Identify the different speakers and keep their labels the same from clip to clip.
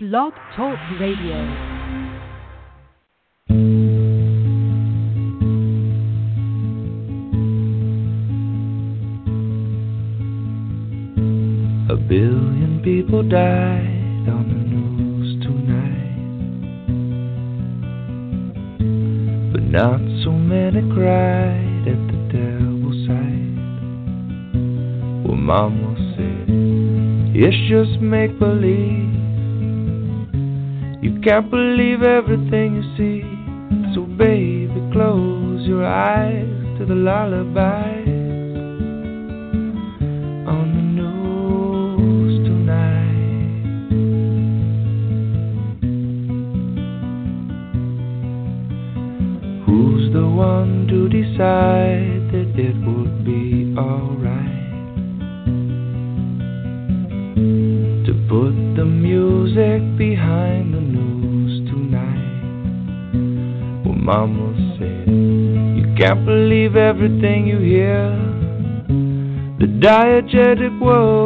Speaker 1: Blog Talk Radio.
Speaker 2: A billion people died on the news tonight, but not so many cried at the devil's side. Well, Mama said, It's just make believe. Can't believe everything you see, so baby, close your eyes to the lullabies diegetic world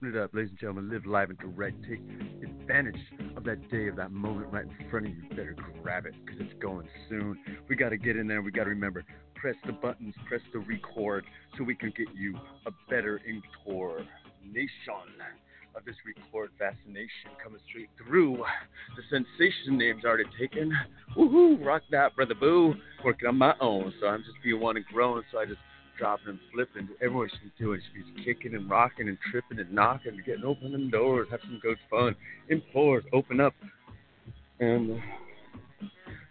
Speaker 3: open it up, ladies and gentlemen. Live live and direct. Take advantage of that day, of that moment right in front of you. Better grab it because it's going soon. We got to get in there. We got to remember press the buttons, press the record so we can get you a better intor nation of this record fascination coming straight through. The sensation name's already taken. Woohoo, rock that, brother boo. Working on my own, so I'm just being one and growing, so I just dropping and flipping. Everyone be doing be kicking and rocking and tripping and knocking and getting open the doors, have some good fun. Implores, open up. And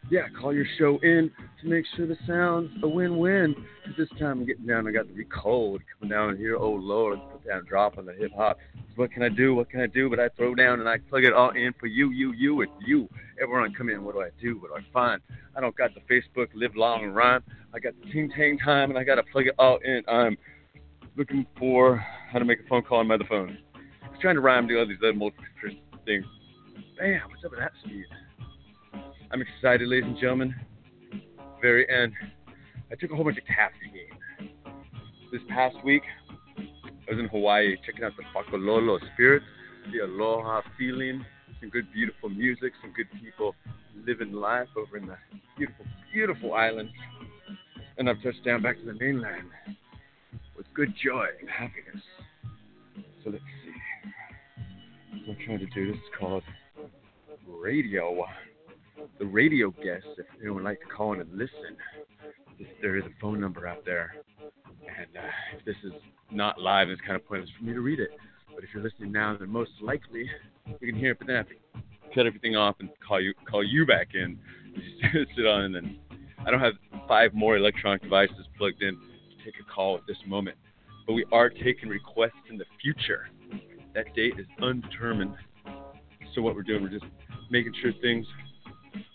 Speaker 3: yeah, call your show in to make sure the sound's a win-win. this time I'm getting down, I got the recold coming down here. Oh Lord, put down, drop on the hip hop. So what can I do? What can I do? But I throw down and I plug it all in for you, you, you, and you. Everyone come in. What do I do? What do I find? I don't got the Facebook live long and rhyme. I got the ting tang time, and I got to plug it all in. I'm looking for how to make a phone call on my other phone. I was trying to rhyme, do all these other multiple things. Bam! What's up with that speed? I'm excited, ladies and gentlemen. Very end. I took a whole bunch of caffeine. This past week, I was in Hawaii checking out the Pakalolo spirit, the aloha feeling, some good, beautiful music, some good people living life over in the beautiful, beautiful island. And I've touched down back to the mainland with good joy and happiness. So let's see. What I'm trying to do, this is called radio the radio guests, if anyone would like to call in and listen, there is a phone number out there. And uh, if this is not live, it's kind of pointless for me to read it. But if you're listening now, then most likely you can hear it. But then I have to cut everything off and call you call you back in. Sit on, and then I don't have five more electronic devices plugged in to take a call at this moment. But we are taking requests in the future. That date is undetermined. So what we're doing, we're just making sure things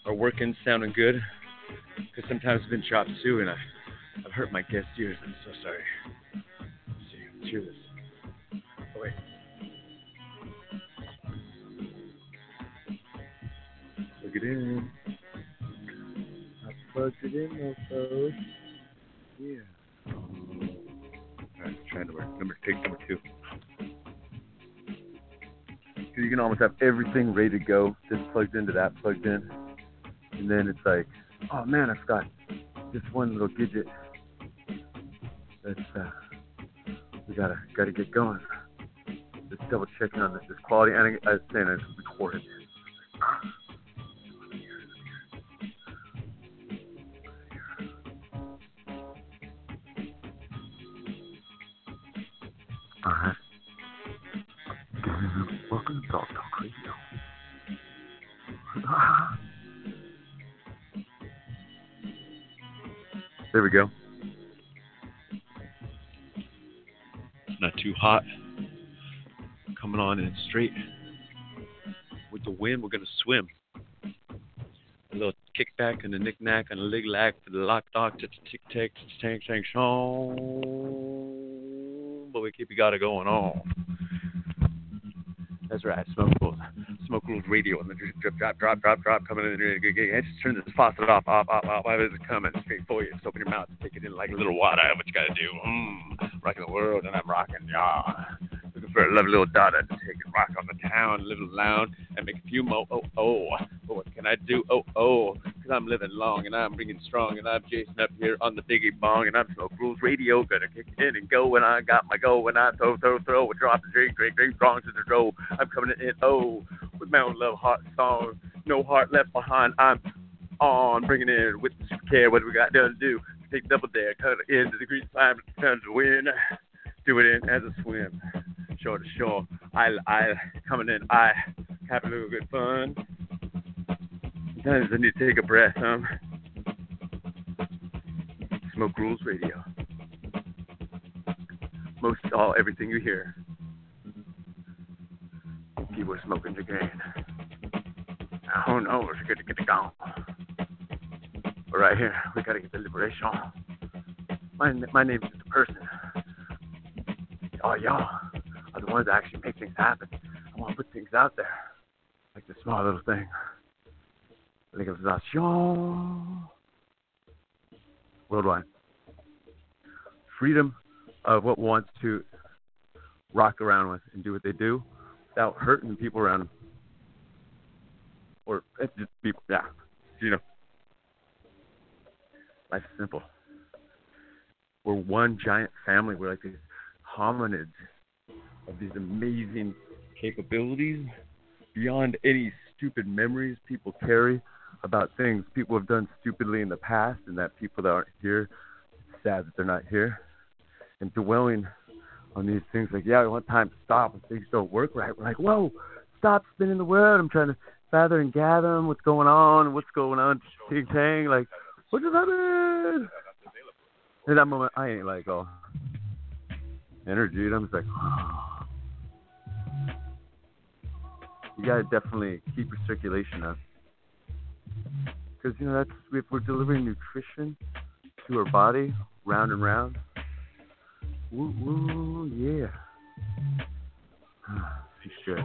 Speaker 3: are working, sounding good. Because sometimes I've been chopped too, and I, I've hurt my guest's ears. I'm so sorry. Let's see, cheer this. Oh, wait. Plug it in. I plugged it in, my folks. Yeah. Alright, trying to work. Number take number two. So you can almost have everything ready to go. This plugged into that, plugged in and then it's like, oh man, I forgot this one little gadget. That's uh, we gotta gotta get going. Just double checking on this, this quality, and I, I was saying it's recorded. Welcome to Blog Talk Radio. There we go. Not too hot. Coming on in straight. With the wind, we're going to swim. A little kickback and a knick-knack and a lig-lag for the lock dock to tick-tack, tank tank song. But we keep it got it going on. That's right, Smoke Rules. Smoke Rules Radio and the drip, drip, drop, drop, drop, drop coming in. I just faucet off, off, off, off. Is it coming straight for you? Just open your mouth take it in like a little water. What you gotta do? Mmm, rocking the world and I'm rocking y'all. Looking for a lovely little daughter to take and rock on the town, live loud and make a few mo oh oh. But what can I do? Oh oh, cause I'm living long and I'm bringing strong and I'm Jason up here on the Biggie Bong and I'm Smoke Rules Radio. Gonna kick in and go when I got my go when I throw, throw, throw, drop and drink, drink, drink, strong to the row. I'm coming in oh with my own love heart song. No heart left behind. I'm on bringing in with care. What we got done to do? Take double dare, cut into the green side, turn to win. Do it in as a swim, shore to shore. I, I coming in. I having a little good fun. Sometimes I need to take a breath, huh? Smoke Rules Radio. Most all everything you hear. People are smoking the grain. Who knows? We're gonna get it gone. But right here, we gotta get the liberation. My my name's just a person. Oh, y'all are the ones that actually make things happen. I want to put things out there, like the small little thing. Legalization. Worldwide. Freedom of what wants to rock around with and do what they do without hurting people around them. Or it's just people, yeah. You know, life's simple. We're one giant family. We're like these hominids of these amazing capabilities beyond any stupid memories people carry about things people have done stupidly in the past and that people that aren't here, sad that they're not here. And dwelling on these things like, yeah, want time to stop when things don't work right. We're like, whoa, stop spinning the world. I'm trying to gather and gather what's going on, what's going on, ting tang, like, what just happened? In that moment, I ain't like, oh, energy. I'm just like, you gotta definitely keep your circulation up. Because, you know, that's if we're delivering nutrition to our body, round and round. Woo, woo, yeah. you should.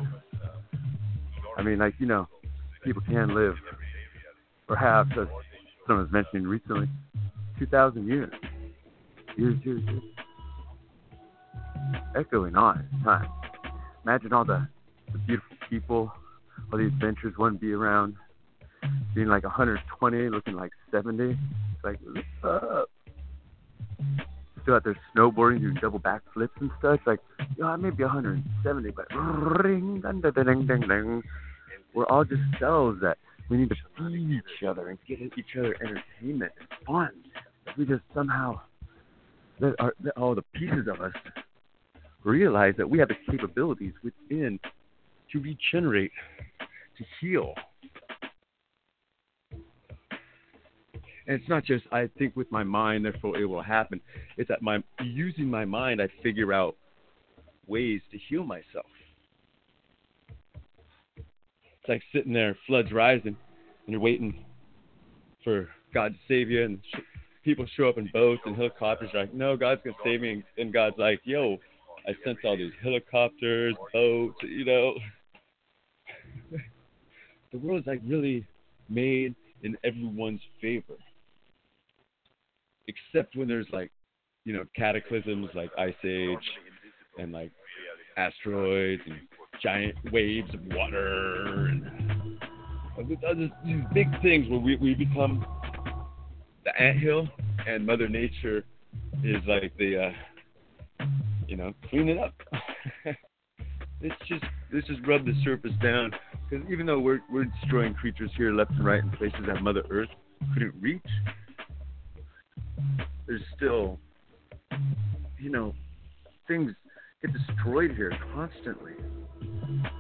Speaker 3: I mean, like, you know, people can live, perhaps, someone was mentioning recently, 2,000 years. Years, years, years. Echoing on in time. Imagine all the, the beautiful people, all the adventures one be around, being like 120, looking like 70. It's like, up? Still out there snowboarding, doing double backflips and stuff. It's like, yo, I may be 170, but ring, dun, dun, dun, dun. we're all just cells that we need to feed each other and get each other entertainment and fun. If we just somehow let, our, let all the pieces of us realize that we have the capabilities within to regenerate, to heal. And it's not just I think with my mind, therefore it will happen. It's that my using my mind, I figure out ways to heal myself. It's like sitting there, floods rising, and you're waiting for God to save you, and sh- people show up in boats and helicopters. You're like, no, God's gonna save me, and God's like, yo, I sent all these helicopters, boats, you know. the world is like really made in everyone's favor. Except when there's like, you know, cataclysms like Ice Age and like asteroids and giant waves of water and other, these big things where we, we become the anthill and Mother Nature is like the, uh, you know, clean it up. let's just let's just rub the surface down because even though we're we're destroying creatures here left and right in places that Mother Earth couldn't reach, there's still, you know, things get destroyed here constantly,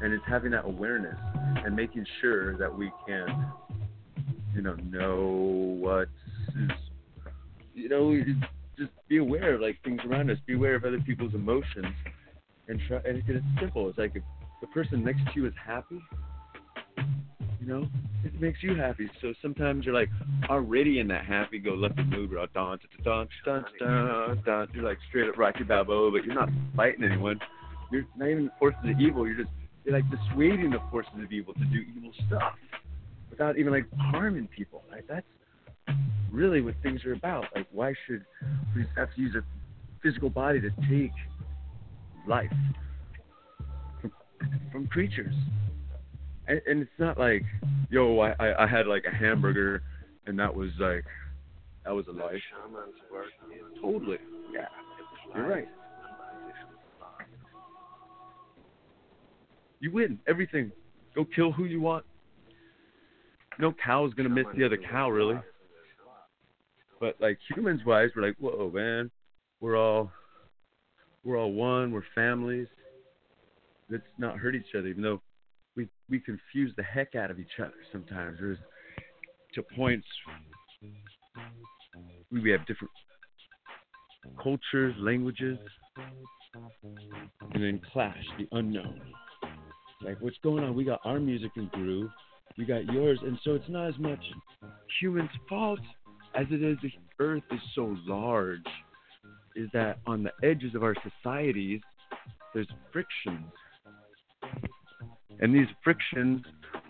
Speaker 3: and it's having that awareness and making sure that we can, you know, know what is, you know, just be aware of like things around us, be aware of other people's emotions and try and it's simple. It's like if the person next to you is happy, you know, it makes you happy. So sometimes you're like already in that mood, dun dun dun dun. You're like straight up Rocky Balboa, but you're not fighting anyone. You're not even the forces of mm-hmm. evil. You're just you're like dissuading the forces of evil to do evil stuff without even like harming people. Like that's really what things are about. Like why should we have to use a physical body to take life from, from creatures. And, and it's not like, yo, I, I, I had like a hamburger and that was like, that was a life. Totally. Yeah. You're right. You win everything. Go kill who you want. No cow is gonna miss the other cow, really. But like humans wise, we're like, whoa, man, we're all we're all one. We're families. Let's not hurt each other, even though we we confuse the heck out of each other sometimes. There's to points we have different cultures, languages, and then clash the unknown. Like what's going on? We got our music and groove, we got yours, and so it's not as much humans' fault as it is the earth is so large is that on the edges of our societies, there's frictions. And these frictions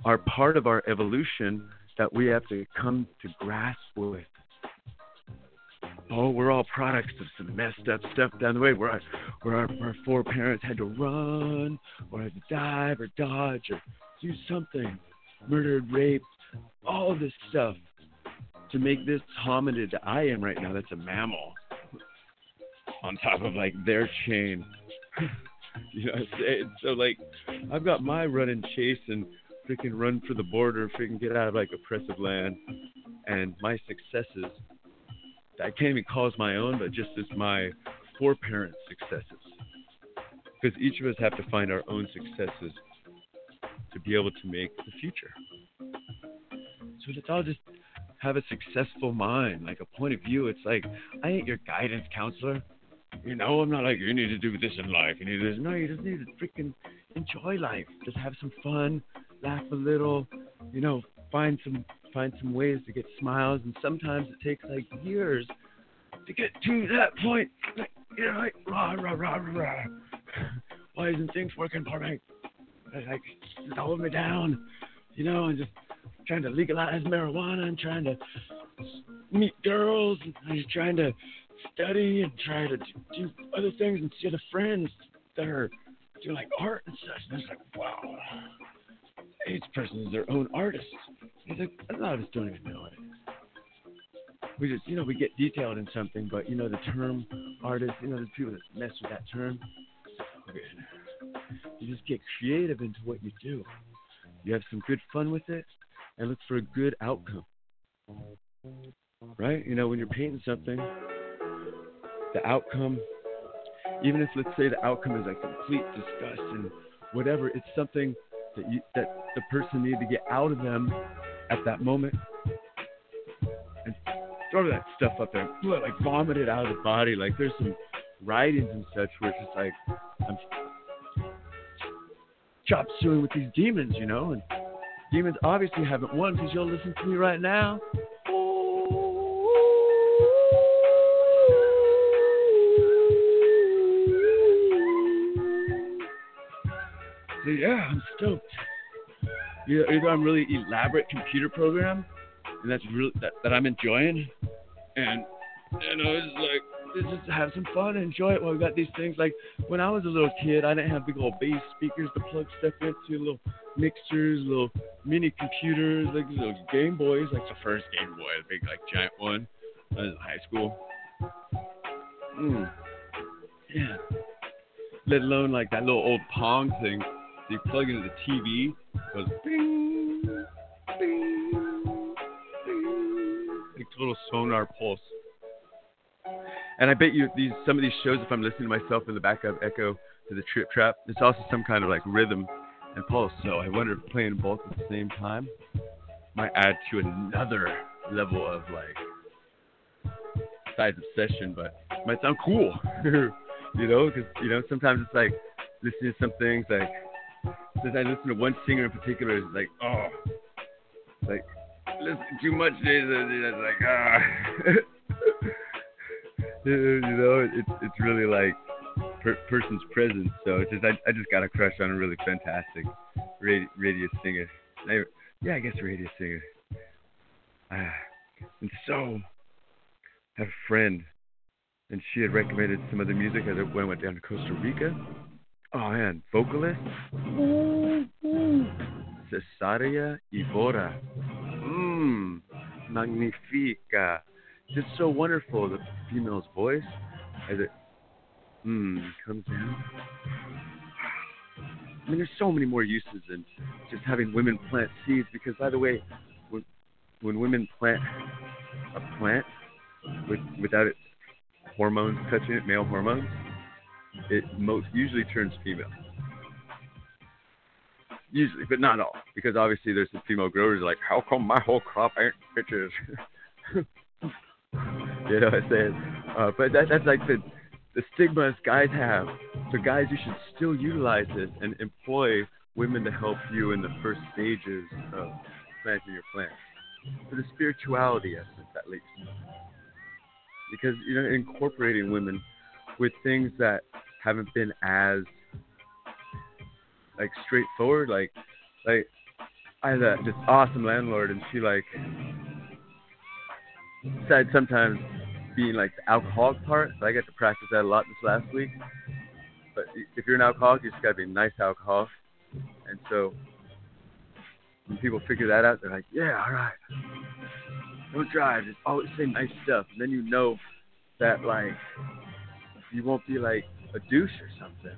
Speaker 3: are part of our evolution that we have to come to grasp with. Oh, we're all products of some messed up stuff down the way where, our, where our, our foreparents had to run or had to dive or dodge or do something, murdered, raped, all this stuff to make this hominid that I am right now that's a mammal on top of like their chain. you know what I'm saying? So like I've got my run and chase and freaking run for the border, freaking get out of like oppressive land and my successes I can't even call as my own, but just as my foreparents' successes. Because each of us have to find our own successes to be able to make the future. So let's all just have a successful mind, like a point of view. It's like I ain't your guidance counselor. You know, I'm not like you need to do this in life. You need this. No, you just need to freaking enjoy life. Just have some fun, laugh a little. You know, find some find some ways to get smiles. And sometimes it takes like years to get to that point. Like, you know, like rah rah rah rah. Why isn't things working for me? Like, it's holding me down. You know, and just trying to legalize marijuana and trying to meet girls and just trying to study and try to do other things and see other friends that are doing like art and such. And it's like, wow, each person is their own artist. He's like, a lot of us don't even know it. We just, you know, we get detailed in something, but you know, the term artist, you know, there's people that mess with that term. You just get creative into what you do. You have some good fun with it, and look for a good outcome. Right? You know, when you're painting something, the outcome, even if let's say the outcome is a complete disgust and whatever, it's something that you that the person needed to get out of them at that moment. And throw that stuff up there, like vomit it out of the body. Like there's some writings and such where it's just like I'm chop suey with these demons, you know, and demons obviously haven't won because you'll listen to me right now. Yeah, I'm stoked. Either, either I'm really elaborate computer program, and that's really that, that I'm enjoying, and and I was like let's just have some fun and enjoy it while we got these things. Like when I was a little kid, I didn't have big old bass speakers to plug stuff into, little mixers, little mini computers, like little Game Boys, like the first Game Boy, the big like giant one. I was in high school. Mm. Yeah. Let alone like that little old Pong thing. So you plug into the TV, it goes bing, bing, bing, like total sonar pulse. And I bet you these some of these shows, if I'm listening to myself in the backup echo to the trip trap, it's also some kind of like rhythm and pulse. So I wonder if playing both at the same time might add to another level of like size obsession, but it might sound cool, you know? Because you know sometimes it's like listening to some things like since I listen to one singer in particular, it's like oh, like listen too much. It's like ah. you know, it's it's really like per, person's presence. So it's just I, I just got a crush on a really fantastic radio, radio singer. Yeah, I guess radio singer. Ah, and so I have a friend, and she had recommended some of the music as I went down to Costa Rica. Oh man, vocalist. Cesaria Evora. Mmm, magnifica just so wonderful, the female's voice as it mm, comes down. I mean, there's so many more uses than just having women plant seeds. Because, by the way, when, when women plant a plant with, without its hormones touching it, male hormones, it most usually turns female. Usually, but not all, because obviously there's some female growers like, how come my whole crop ain't bitches? you know what I'm saying? Uh, but that, that's like the the stigmas guys have. So guys, you should still utilize this and employ women to help you in the first stages of planting your plants. For the spirituality essence, at least. Because you know, incorporating women with things that haven't been as like straightforward, like like I had a, this awesome landlord, and she like said sometimes being like the alcoholic part. So I got to practice that a lot this last week. But if you're an alcoholic, you just gotta be a nice alcoholic. And so when people figure that out, they're like, yeah, all right. Don't drive. Just always say nice stuff. And then you know that like you won't be like a douche or something.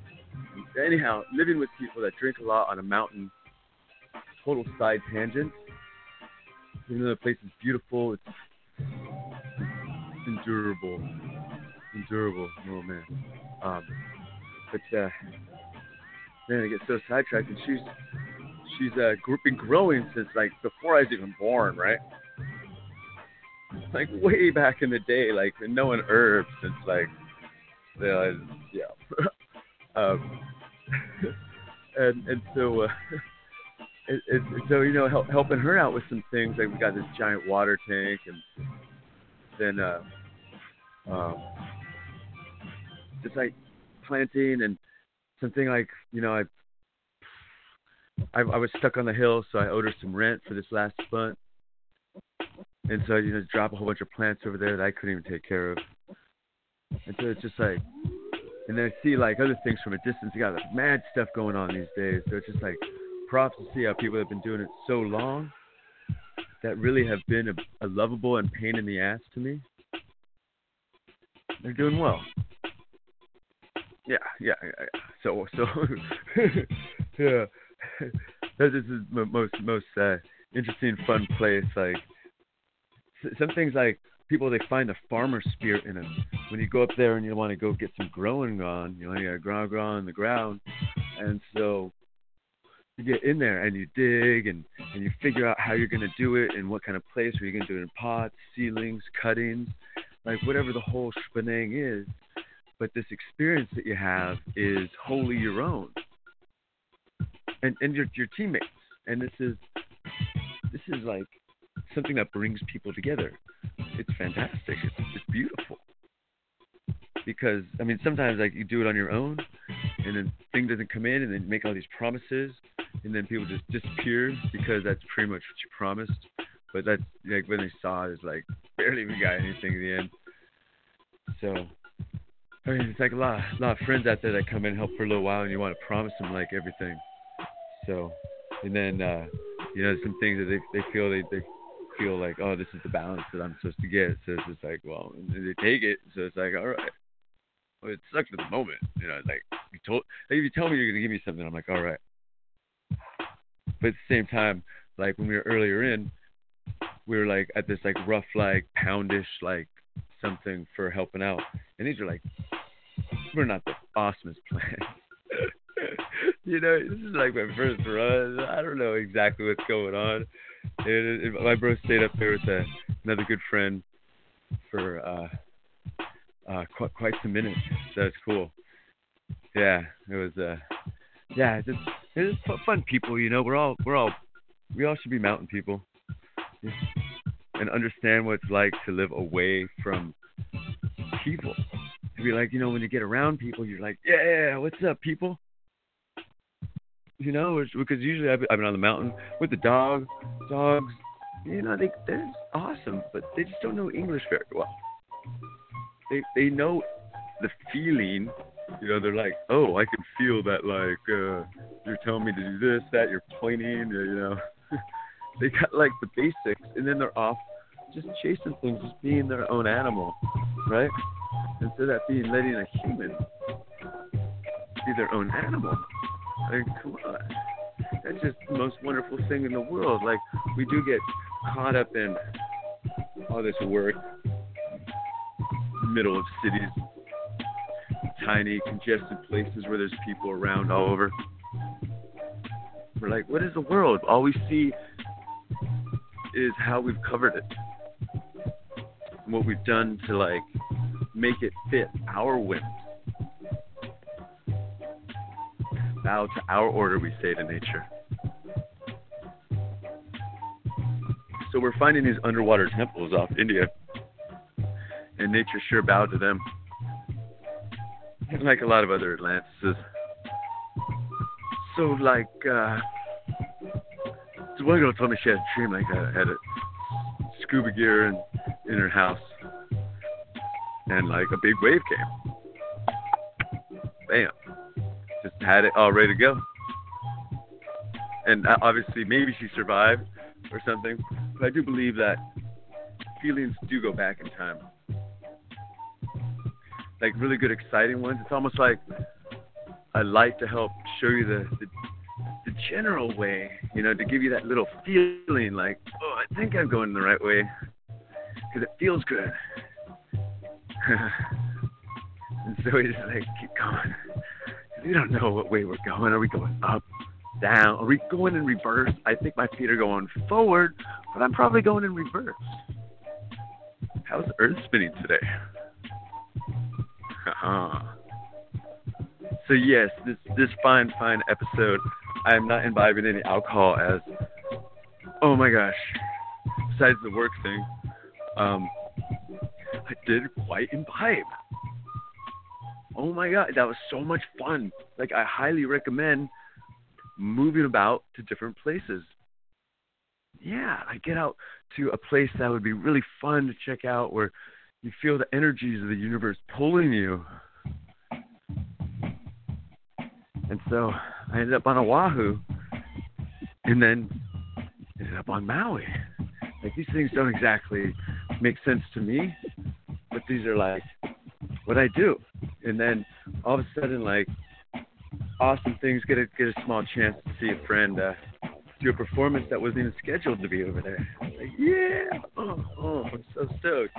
Speaker 3: Anyhow, living with people that drink a lot on a mountain, total side tangent. Even though the place is beautiful, it's endurable, endurable. Oh man, um, but uh, man, I get so sidetracked. And she's she's uh, been growing since like before I was even born, right? Like way back in the day, like knowing herbs since like uh, yeah. um, and and so. Uh, it, it, so you know, help, helping her out with some things like we got this giant water tank, and then uh, um, just like planting and something like you know I, I I was stuck on the hill, so I owed her some rent for this last month, and so you know drop a whole bunch of plants over there that I couldn't even take care of, and so it's just like. And then I see like other things from a distance. You got like mad stuff going on these days. So it's just like props to see how people have been doing it so long that really have been a, a lovable and pain in the ass to me. They're doing well. Yeah, yeah, yeah. So, so, yeah. This is the most most uh, interesting, fun place. Like some things, like people they find the farmer spirit in it. When you go up there and you want to go get some growing on, you know, you got grow, grow on the ground, and so you get in there and you dig and, and you figure out how you're going to do it and what kind of place. Are you going to do it in pots, ceilings, cuttings, like whatever the whole shebang is. But this experience that you have is wholly your own, and and your your teammates. And this is this is like something that brings people together. It's fantastic. It's, it's beautiful. Because I mean, sometimes like you do it on your own, and then thing doesn't come in, and then make all these promises, and then people just disappear because that's pretty much what you promised. But that's like when they saw it, it's like barely even got anything in the end. So I mean, it's like a lot, a lot of friends out there that come in and help for a little while, and you want to promise them like everything. So, and then uh, you know some things that they they feel they they feel like oh this is the balance that I'm supposed to get. So it's just like well they take it. So it's like all right. Well, it sucks at the moment, you know. Like you told, like if you tell me you're gonna give me something, I'm like all right. But at the same time, like when we were earlier in, we were like at this like rough like poundish like something for helping out, and these are like we're not the awesomest plans. you know, this is like my first run. I don't know exactly what's going on. My bro stayed up there with a, another good friend for uh, uh, quite quite some minutes. So it's cool. Yeah, it was. Uh, yeah, just it's fun people. You know, we're all we're all we all should be mountain people and understand what it's like to live away from people. To be like, you know, when you get around people, you're like, yeah, what's up, people? You know, because usually I've been on the mountain with the dog, dogs. You know, they they're awesome, but they just don't know English very well. They they know the feeling. You know, they're like, oh, I can feel that. Like, uh, you're telling me to do this, that. You're pointing. You know, they got like the basics, and then they're off just chasing things, just being their own animal, right? Instead of being letting a human be their own animal. Like, come on. That's just the most wonderful thing in the world. Like, we do get caught up in all this work, middle of cities, tiny, congested places where there's people around all over. We're like, what is the world? All we see is how we've covered it what we've done to like make it fit our whims. Bow to our order, we say to nature. So we're finding these underwater temples off India, and nature sure bowed to them, like a lot of other Atlantises. So like, uh, so one girl told me she had a dream like I had a scuba gear and in her house, and like a big wave came. Bam! Just had it all ready to go. And uh, obviously, maybe she survived or something, but I do believe that feelings do go back in time. Like really good, exciting ones. It's almost like a light to help show you the, the the general way, you know, to give you that little feeling like, oh, I think I'm going the right way because it feels good. and so we just like keep going. We don't know what way we're going. Are we going up, down? Are we going in reverse? I think my feet are going forward, but I'm probably going in reverse. How's Earth spinning today? Uh-huh. so yes, this this fine fine episode. I am not imbibing any alcohol as. Oh my gosh! Besides the work thing, um, I did quite imbibe. Oh my god, that was so much fun. Like I highly recommend moving about to different places. Yeah, I get out to a place that would be really fun to check out where you feel the energies of the universe pulling you. And so I ended up on Oahu and then ended up on Maui. Like these things don't exactly make sense to me, but these are like what I do. And then all of a sudden, like awesome things. Get a get a small chance to see a friend uh, do a performance that wasn't even scheduled to be over there. Like, yeah, oh, oh, I'm so stoked,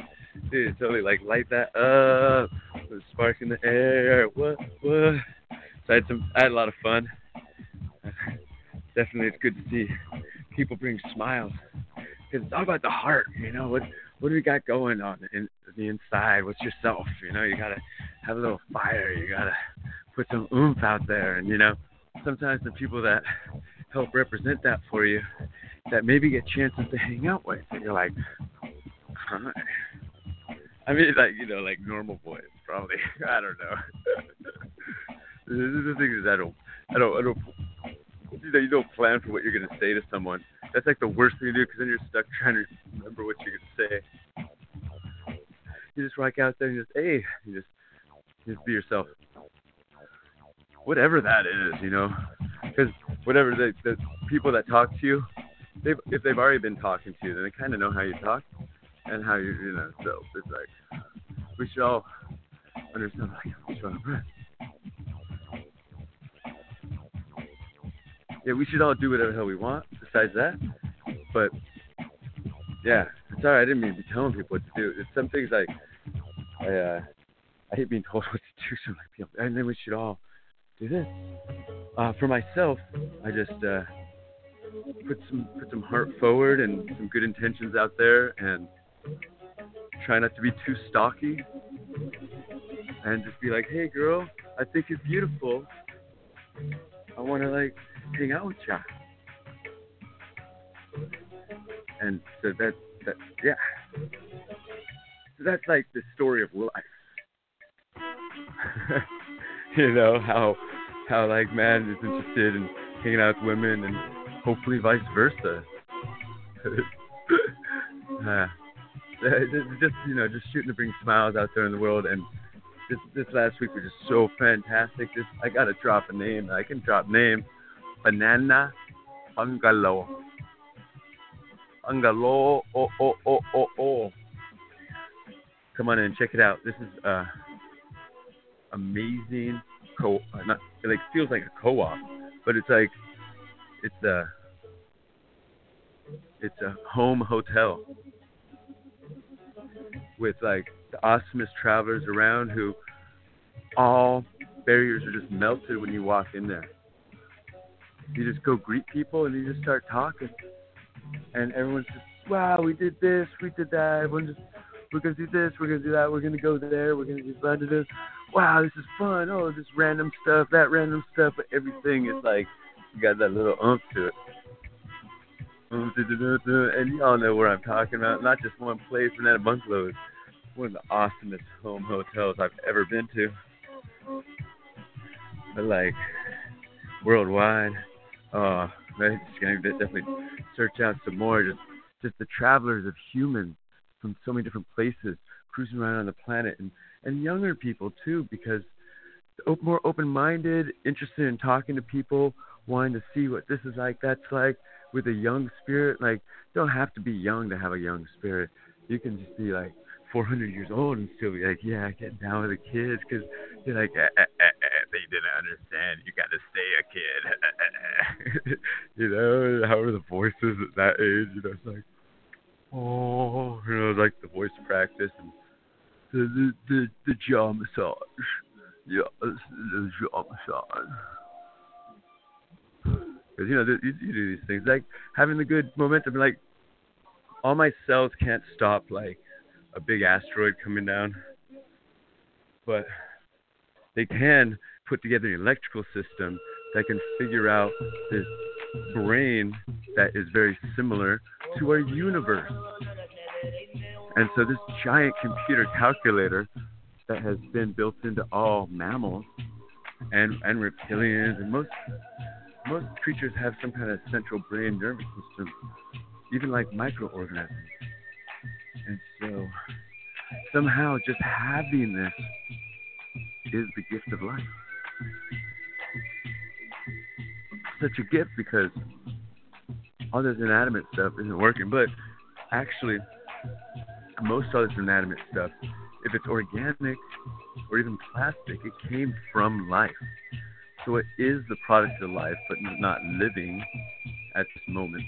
Speaker 3: dude. Totally like light that up. The spark in the air. What what? So I had some. I had a lot of fun. Definitely, it's good to see people bring smiles because it's all about the heart. You know what? What do we got going on in the inside? What's yourself? You know, you gotta have a little fire. You gotta put some oomph out there. And you know, sometimes the people that help represent that for you, that maybe get chances to hang out with, and you're like, hi. I mean, like you know, like normal boys, probably. I don't know. the thing is, I don't, I don't, I don't you know you don't plan for what you're gonna say to someone. That's like the worst thing to do because then you're stuck trying to remember what you're gonna say. You just walk out there and just hey, you just just be yourself. Whatever that is, you know, because whatever the the people that talk to you, they've if they've already been talking to you, then they kind of know how you talk and how you you know. So it's like we should all understand like. Yeah, we should all do whatever the hell we want. Besides that, but yeah, sorry, I didn't mean to be telling people what to do. It's some things like I uh, I hate being told what to do. So like, "Yeah, and then we should all do this. Uh, for myself, I just uh, put some put some heart forward and some good intentions out there, and try not to be too stocky, and just be like, hey girl, I think you're beautiful. I want to like hang out with ya. And so that that yeah. So that's like the story of life. you know how how like man is interested in hanging out with women and hopefully vice versa. uh, just you know just shooting to bring smiles out there in the world and this this last week was just so fantastic. Just I gotta drop a name. I can drop name. Banana Bungalow. Bungalow. Oh oh oh oh oh. Come on in, check it out. This is uh amazing co uh, not it like feels like a co-op, but it's like it's a it's a home hotel with like the awesomest travelers around who all barriers are just melted when you walk in there. You just go greet people and you just start talking. And everyone's just, wow, we did this, we did that. Everyone just, we're to do this, we're to do that, we're to go there, we're to do blah, blah, blah. Wow, this is fun. Oh, this random stuff, that random stuff. But everything is like, you got that little oomph to it. And y'all know where I'm talking about. Not just one place, Banana Bungalow is one of the awesomest home hotels I've ever been to. But like worldwide, uh, I'm just gonna definitely search out some more. Just, just the travelers of humans from so many different places cruising around on the planet, and and younger people too, because more open-minded, interested in talking to people, wanting to see what this is like, that's like, with a young spirit. Like, don't have to be young to have a young spirit. You can just be like 400 years old and still be like, yeah, I get down with the kids because you're like, eh, eh, eh, they didn't understand. You got to stay a kid. you know, how are the voices at that age? You know, it's like, oh, you know, like the voice practice and the the the, the jaw massage. Yeah, the jaw massage. Because you know you, you do these things like having the good momentum. Like all my cells can't stop like a big asteroid coming down, but they can put together an electrical system that can figure out this brain that is very similar to our universe. And so this giant computer calculator that has been built into all mammals and, and reptilians and most most creatures have some kind of central brain nervous system, even like microorganisms. And so somehow just having this is the gift of life. Such a gift because all this inanimate stuff isn't working. But actually, most of this inanimate stuff, if it's organic or even plastic, it came from life. So it is the product of life, but not living at this moment.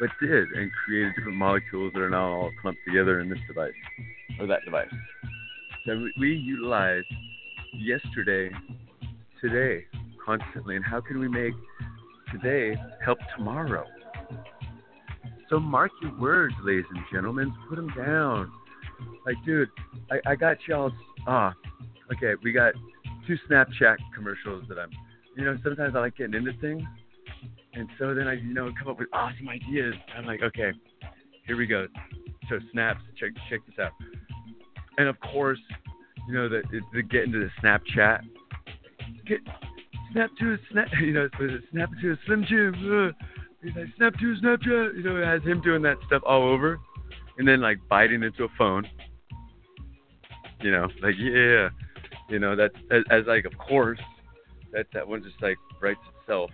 Speaker 3: But did and created different molecules that are now all clumped together in this device or that device. So we utilize yesterday, today, constantly. And how can we make today help tomorrow? So mark your words, ladies and gentlemen. Put them down. Like, dude, I, I got y'all. Ah, okay, we got two Snapchat commercials that I'm. You know, sometimes I like getting into things, and so then I, you know, come up with awesome ideas. I'm like, okay, here we go. So snaps, check check this out. And of course, you know, the, the get into the Snapchat. Get snap to a snap, you know, snap to a Slim Jim. Uh, he's like, snap to a Snapchat. You know, it has him doing that stuff all over, and then like biting into a phone. You know, like yeah, you know that as, as like of course that that one just like writes itself.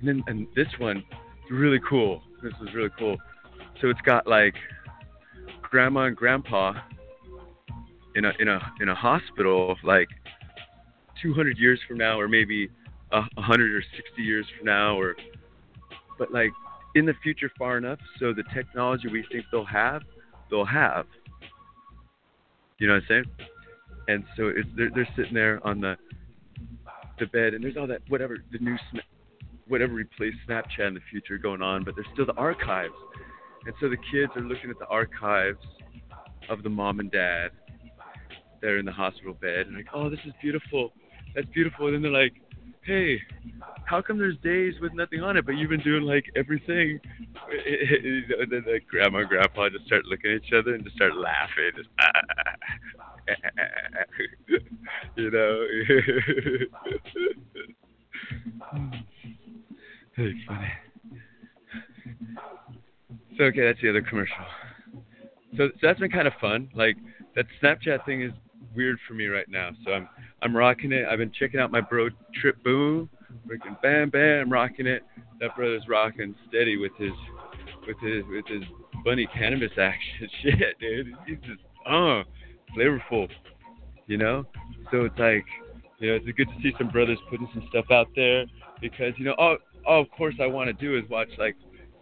Speaker 3: And then and this one, really cool. This is really cool. So it's got like grandma and grandpa in a in a in a hospital like 200 years from now or maybe a 100 or 60 years from now or but like in the future far enough so the technology we think they'll have they'll have you know what i'm saying and so it's they're, they're sitting there on the the bed and there's all that whatever the new whatever replaced snapchat in the future going on but there's still the archives. And so the kids are looking at the archives of the mom and dad that are in the hospital bed and like oh this is beautiful. That's beautiful. And then they're like hey how come there's days with nothing on it but you've been doing like everything? And then the grandma and grandpa just start looking at each other and just start laughing. Just, ah, ah, ah, you know hmm. Very funny so okay that's the other commercial. So, so that's been kind of fun. Like that snapchat thing is weird for me right now. So i'm i'm rocking it. I've been checking out my bro trip boom. Freaking bam bam rocking it. That brother's rocking steady with his with his with his bunny cannabis action. Shit dude. He's just uh flavorful you know? So it's like you know it's good to see some brothers putting some stuff out there because you know all, all of course i want to do is watch like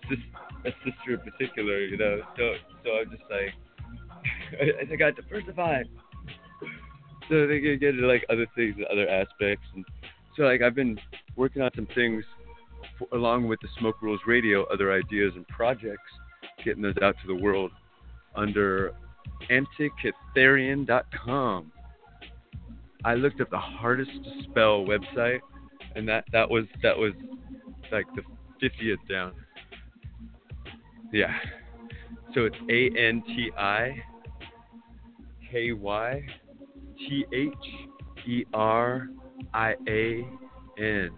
Speaker 3: sis, a sister in particular you know? So so i'm just like I, I got diversified. So they can get into like other things and other aspects and so like i've been working on some things for, along with the smoke rules radio other ideas and projects getting those out to the world under antikytherian.com i looked up the hardest to spell website and that that was that was like the 50th down yeah so it's a n t i k y T H E R I A N.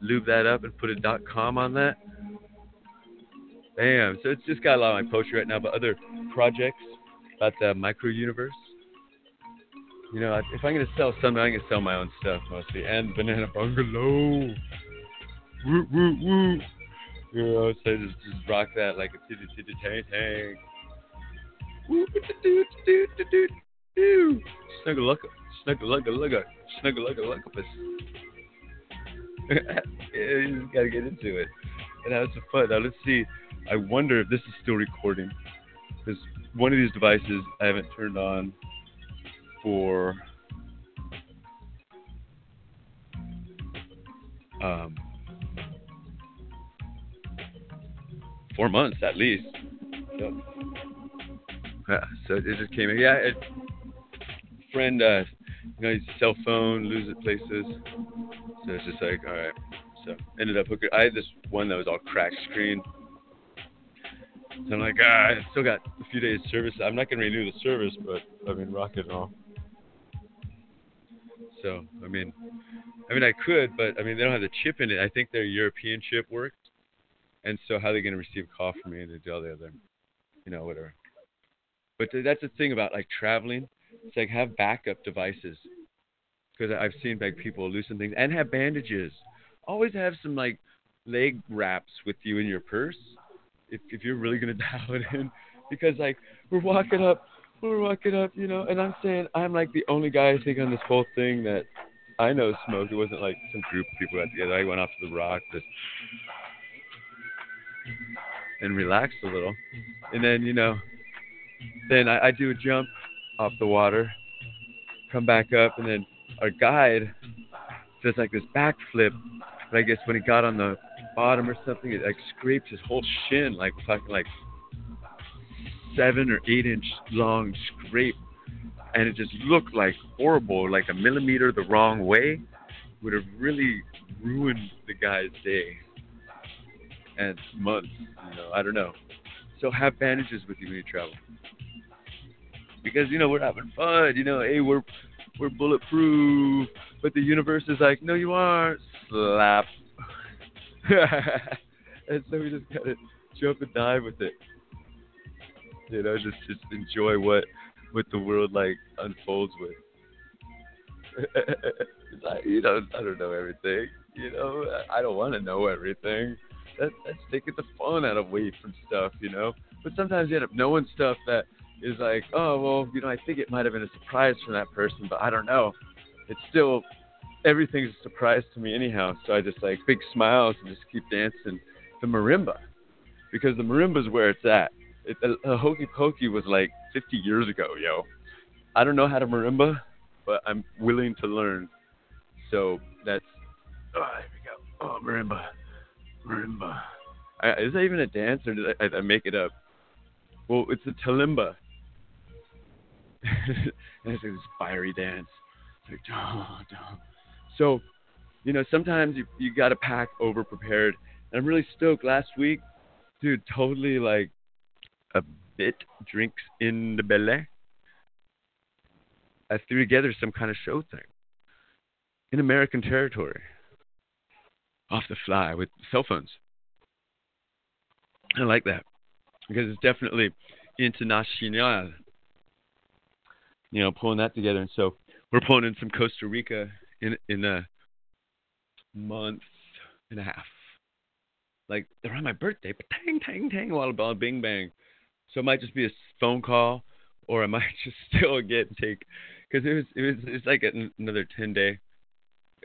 Speaker 3: Lube that up and put a dot com on that. Bam. So it's just got a lot of my poetry right now, but other projects about the micro universe. You know, if I'm gonna sell something, I'm gonna sell my own stuff mostly, and Banana Bungalow. Woo woo woo. You know, so just just rock that like a titty titty tang tang. Woo doo doo doo doo doo. Snuggle lugga, snuggle lugga lugga, snuggle lugga luggapus. yeah, you just gotta get into it. And that was fun. Now let's see. I wonder if this is still recording. Because one of these devices I haven't turned on for um, four months at least. So, yeah, so it just came in. Yeah, it, friend, uh, you know, his cell phone, lose it places. So it's just like, all right. So ended up hooking. I had this one that was all cracked screen. So I'm like, ah, I still got a few days service. I'm not gonna renew the service, but I mean, rock it all. So I mean, I mean, I could, but I mean, they don't have the chip in it. I think their European chip works, and so how are they gonna receive a call from me to do all the other, you know, whatever. But that's the thing about like traveling. It's like have backup devices because I've seen like people loosen things and have bandages. Always have some like leg wraps with you in your purse if if you're really gonna dial it in because like we're walking up we're walking up you know and I'm saying I'm like the only guy I think on this whole thing that I know smoked. It wasn't like some group of people got together. I went off to the rock just and relaxed a little, and then you know then I, I do a jump off the water, come back up, and then our guide does like this backflip. But I guess when he got on the bottom or something, it like scraped his whole shin. Like we're like seven or eight inch long scrape, and it just looked like horrible, like a millimeter the wrong way would have really ruined the guy's day and months. You know, I don't know. So have bandages with you when you travel because you know we're having fun. You know, hey, we're we're bulletproof. But the universe is like, no, you aren't. Slap. and so we just gotta jump and dive with it. You know, just just enjoy what what the world like unfolds with. like, you know, I don't know everything. You know, I don't want to know everything. That, that's taking the fun out of weight from stuff, you know. But sometimes you end up knowing stuff that is like, oh well, you know, I think it might have been a surprise from that person, but I don't know. It's still everything's a surprise to me anyhow. So I just like big smiles and just keep dancing the marimba because the marimba is where it's at. It, a, a hokey pokey was like 50 years ago, yo. I don't know how to marimba, but I'm willing to learn. So that's oh, here we go. Oh, marimba, marimba. I, is that even a dance or did I, I make it up? Well, it's a talimba. and it's this fiery dance. It's like, duh, duh. So, you know, sometimes you you got to pack over prepared. And I'm really stoked. Last week, dude, totally like a bit drinks in the belly. I threw together some kind of show thing in American territory, off the fly with cell phones. I like that because it's definitely international. You know, pulling that together, and so we're pulling in some Costa Rica in in a month and a half. Like around my birthday, but tang tang tang, while ball bing bang. So it might just be a phone call, or I might just still get take, because it was it was it's like another ten day.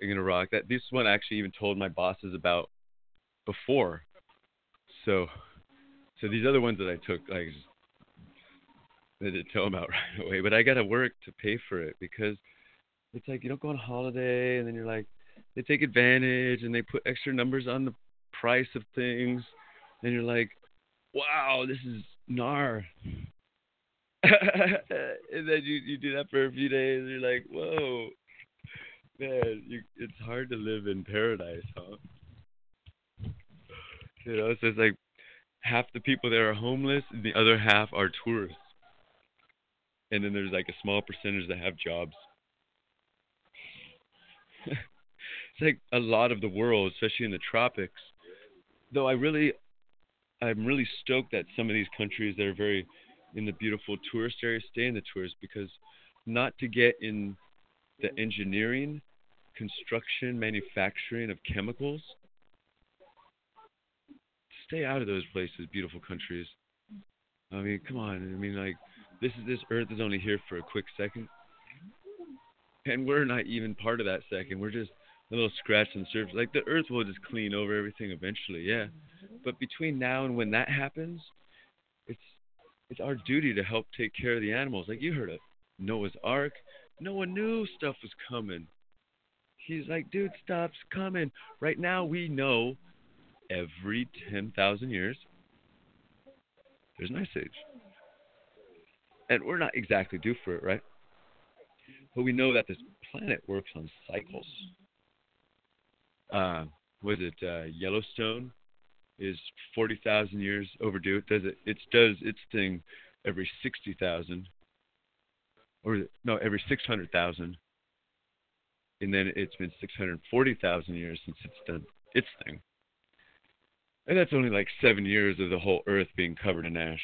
Speaker 3: I'm gonna rock that. This one I actually even told my bosses about before. So, so these other ones that I took, like, I didn't tell them out right away. But I gotta work to pay for it because it's like you don't go on holiday and then you're like they take advantage and they put extra numbers on the price of things and you're like wow this is nar and then you you do that for a few days you're like whoa. Man you, it's hard to live in paradise huh? You know so it's like half the people there are homeless and the other half are tourists. And then there's like a small percentage that have jobs. It's like a lot of the world, especially in the tropics. Though I really, I'm really stoked that some of these countries that are very in the beautiful tourist areas stay in the tourist because not to get in the engineering, construction, manufacturing of chemicals. Stay out of those places, beautiful countries. I mean, come on. I mean, like this is this Earth is only here for a quick second, and we're not even part of that second. We're just a little scratch on the surface. Like the earth will just clean over everything eventually, yeah. But between now and when that happens, it's it's our duty to help take care of the animals. Like you heard of Noah's Ark. No one knew stuff was coming. He's like, dude, stuff's coming. Right now we know every ten thousand years there's an ice age. And we're not exactly due for it, right? But we know that this planet works on cycles uh, was it uh, Yellowstone is forty thousand years overdue. It does it? It does its thing every sixty thousand, or no, every six hundred thousand, and then it's been six hundred forty thousand years since it's done its thing. And that's only like seven years of the whole Earth being covered in ash.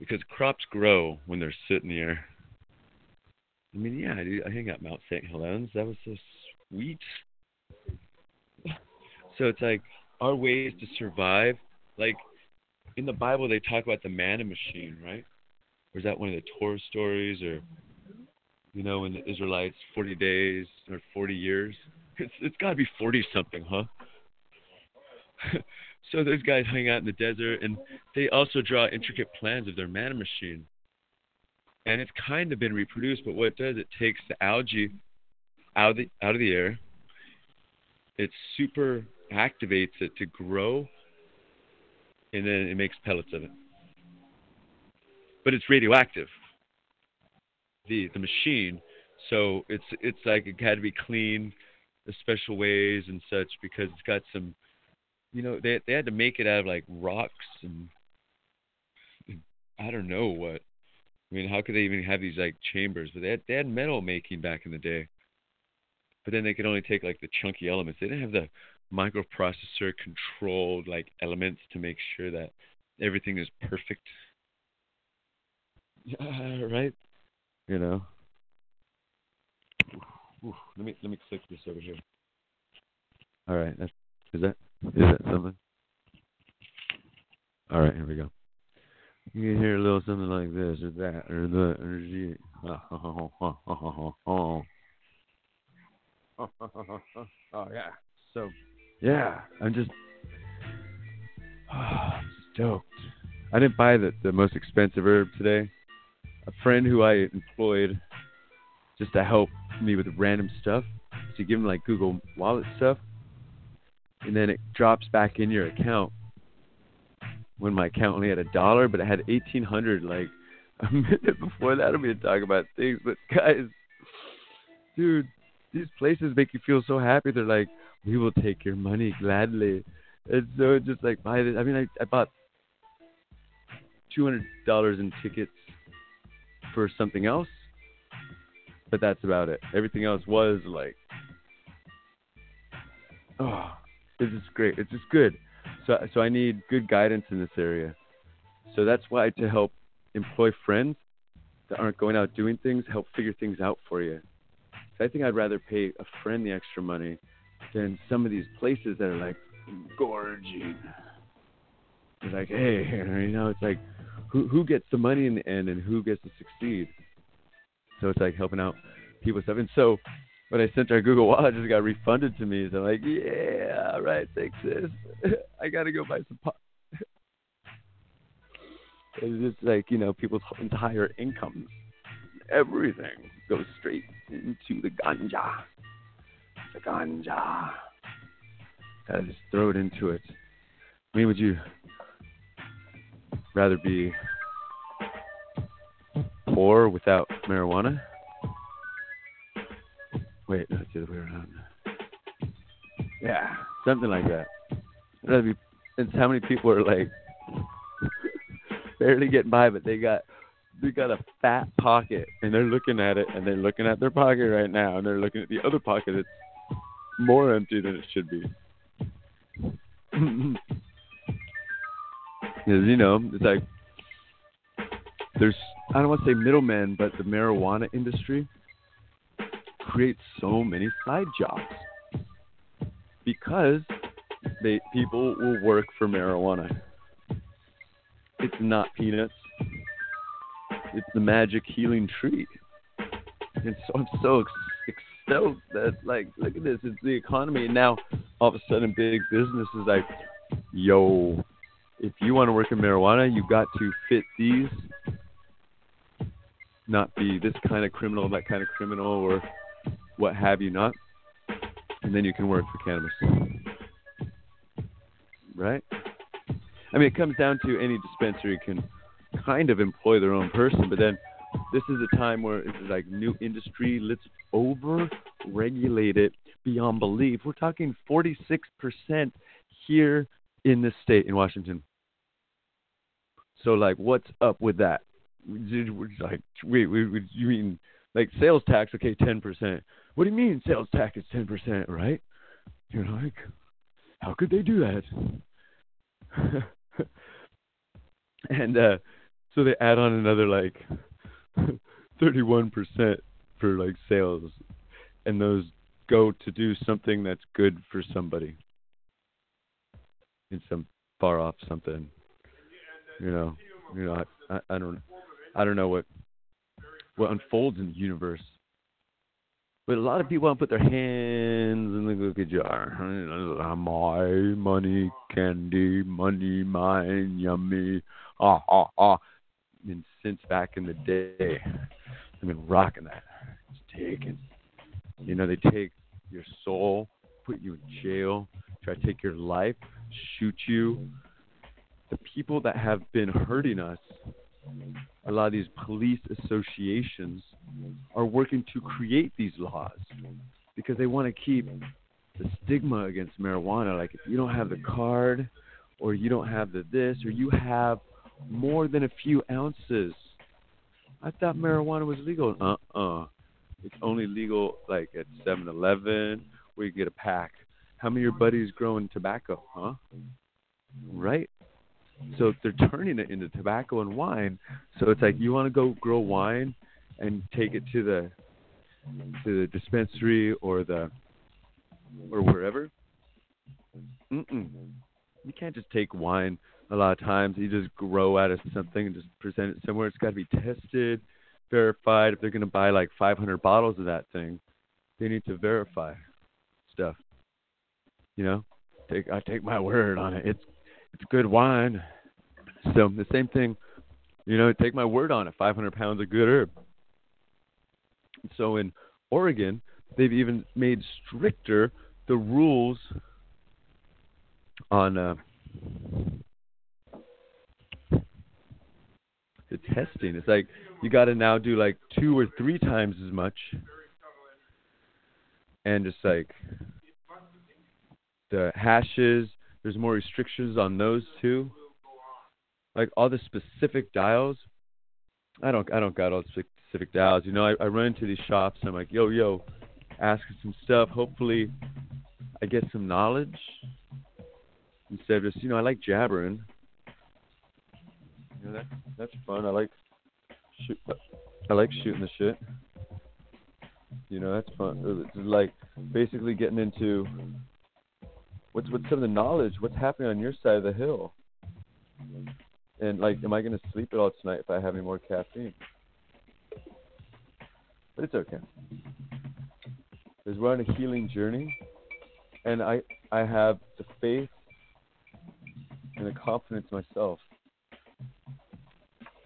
Speaker 3: Because crops grow when they're sitting in the air. I mean, yeah, I, I hang out Mount St. Helens. That was so sweet. So it's like our ways to survive. Like in the Bible, they talk about the manna machine, right? Or is that one of the Torah stories, or you know, when the Israelites forty days or forty years? It's it's got to be forty something, huh? so those guys hang out in the desert, and they also draw intricate plans of their manna machine. And it's kind of been reproduced, but what it does, it takes the algae out of the out of the air. It super activates it to grow, and then it makes pellets of it. But it's radioactive. The the machine, so it's it's like it had to be cleaned, special ways and such because it's got some, you know, they they had to make it out of like rocks and I don't know what. I mean, how could they even have these like chambers? But they had they had metal making back in the day. But then they could only take like the chunky elements. They didn't have the microprocessor controlled like elements to make sure that everything is perfect. Yeah, right. You know. Ooh, let me let me click this over here. All right, that's is that is that something? All right, here we go. You can hear a little something like this or that or the or the. Oh yeah. So yeah, I'm just stoked. I didn't buy the the most expensive herb today. A friend who I employed just to help me with random stuff. You give him like Google Wallet stuff, and then it drops back in your account. When my account only had a dollar, but it had eighteen hundred like a minute before that. I'm gonna talk about things, but guys, dude, these places make you feel so happy. They're like, we will take your money gladly. And so just like buy this. I mean, I, I bought two hundred dollars in tickets for something else, but that's about it. Everything else was like, oh, it's just great. It's just good. So so I need good guidance in this area. So that's why to help employ friends that aren't going out doing things, help figure things out for you. So I think I'd rather pay a friend the extra money than some of these places that are like gorging. It's like, hey, you know, it's like who who gets the money in the end and who gets to succeed. So it's like helping out people stuff. And so when I sent our Google Wallet, just got refunded to me. So I'm like, yeah, all right, thanks, sis. I gotta go buy some pot. it's just like you know people's entire incomes, everything goes straight into the ganja. The ganja. Gotta just throw it into it. I mean, would you rather be poor without marijuana? Wait, no, it's the other way around. Yeah, something like that. I'd rather be. It's how many people are like barely getting by, but they got they got a fat pocket, and they're looking at it, and they're looking at their pocket right now, and they're looking at the other pocket that's more empty than it should be. Because you know, it's like there's I don't want to say middlemen, but the marijuana industry creates so many side jobs because they people will work for marijuana. It's not peanuts. It's the magic healing tree. And so I'm so ex- stoked that like look at this, it's the economy and now all of a sudden big business is like, yo, if you want to work in marijuana, you got to fit these, not be this kind of criminal, that kind of criminal, or what have you not, and then you can work for cannabis. Right? I mean, it comes down to any dispensary can kind of employ their own person, but then this is a time where it's like new industry. Let's over regulate it beyond belief. We're talking 46% here in this state in Washington. So like, what's up with that? Like, wait, wait, you mean like sales tax? Okay, 10%. What do you mean sales tax is 10%? Right? You're like, how could they do that? and uh, so they add on another like 31% for like sales, and those go to do something that's good for somebody in some far off something. You know, you know, I, I, don't, I don't know what what unfolds in the universe. But a lot of people want to put their hands in the cookie jar. My money, candy, money, mine, yummy. Ah, ah, ah. And since back in the day, I've been rocking that. It's taken. You know, they take your soul, put you in jail, try to take your life, shoot you. The people that have been hurting us, a lot of these police associations are working to create these laws because they want to keep the stigma against marijuana. Like if you don't have the card, or you don't have the this, or you have more than a few ounces, I thought marijuana was legal. Uh uh It's only legal like at Seven Eleven where you get a pack. How many of your buddies growing tobacco, huh? Right? So they're turning it into tobacco and wine. So it's like you want to go grow wine and take it to the to the dispensary or the or wherever. Mm-mm. You can't just take wine. A lot of times, you just grow out of something and just present it somewhere. It's got to be tested, verified. If they're going to buy like 500 bottles of that thing, they need to verify stuff. You know, take I take my word on it. It's it's good wine. So the same thing, you know, take my word on it. 500 pounds of good herb. So in Oregon, they've even made stricter the rules on uh, the testing. It's like you got to now do like two or three times as much, and just like the hashes. There's more restrictions on those too. Like all the specific dials. I don't I don't got all the specific dials. You know, I, I run into these shops. And I'm like, yo yo, asking some stuff. Hopefully, I get some knowledge instead of just you know I like jabbering. That that's fun. I like shoot. I like shooting the shit. You know that's fun. Uh, it's like basically getting into what's what's some of the knowledge, what's happening on your side of the hill, and like, am I going to sleep at all tonight if I have any more caffeine? But it's okay. Because we're on a healing journey, and I I have the faith and the confidence myself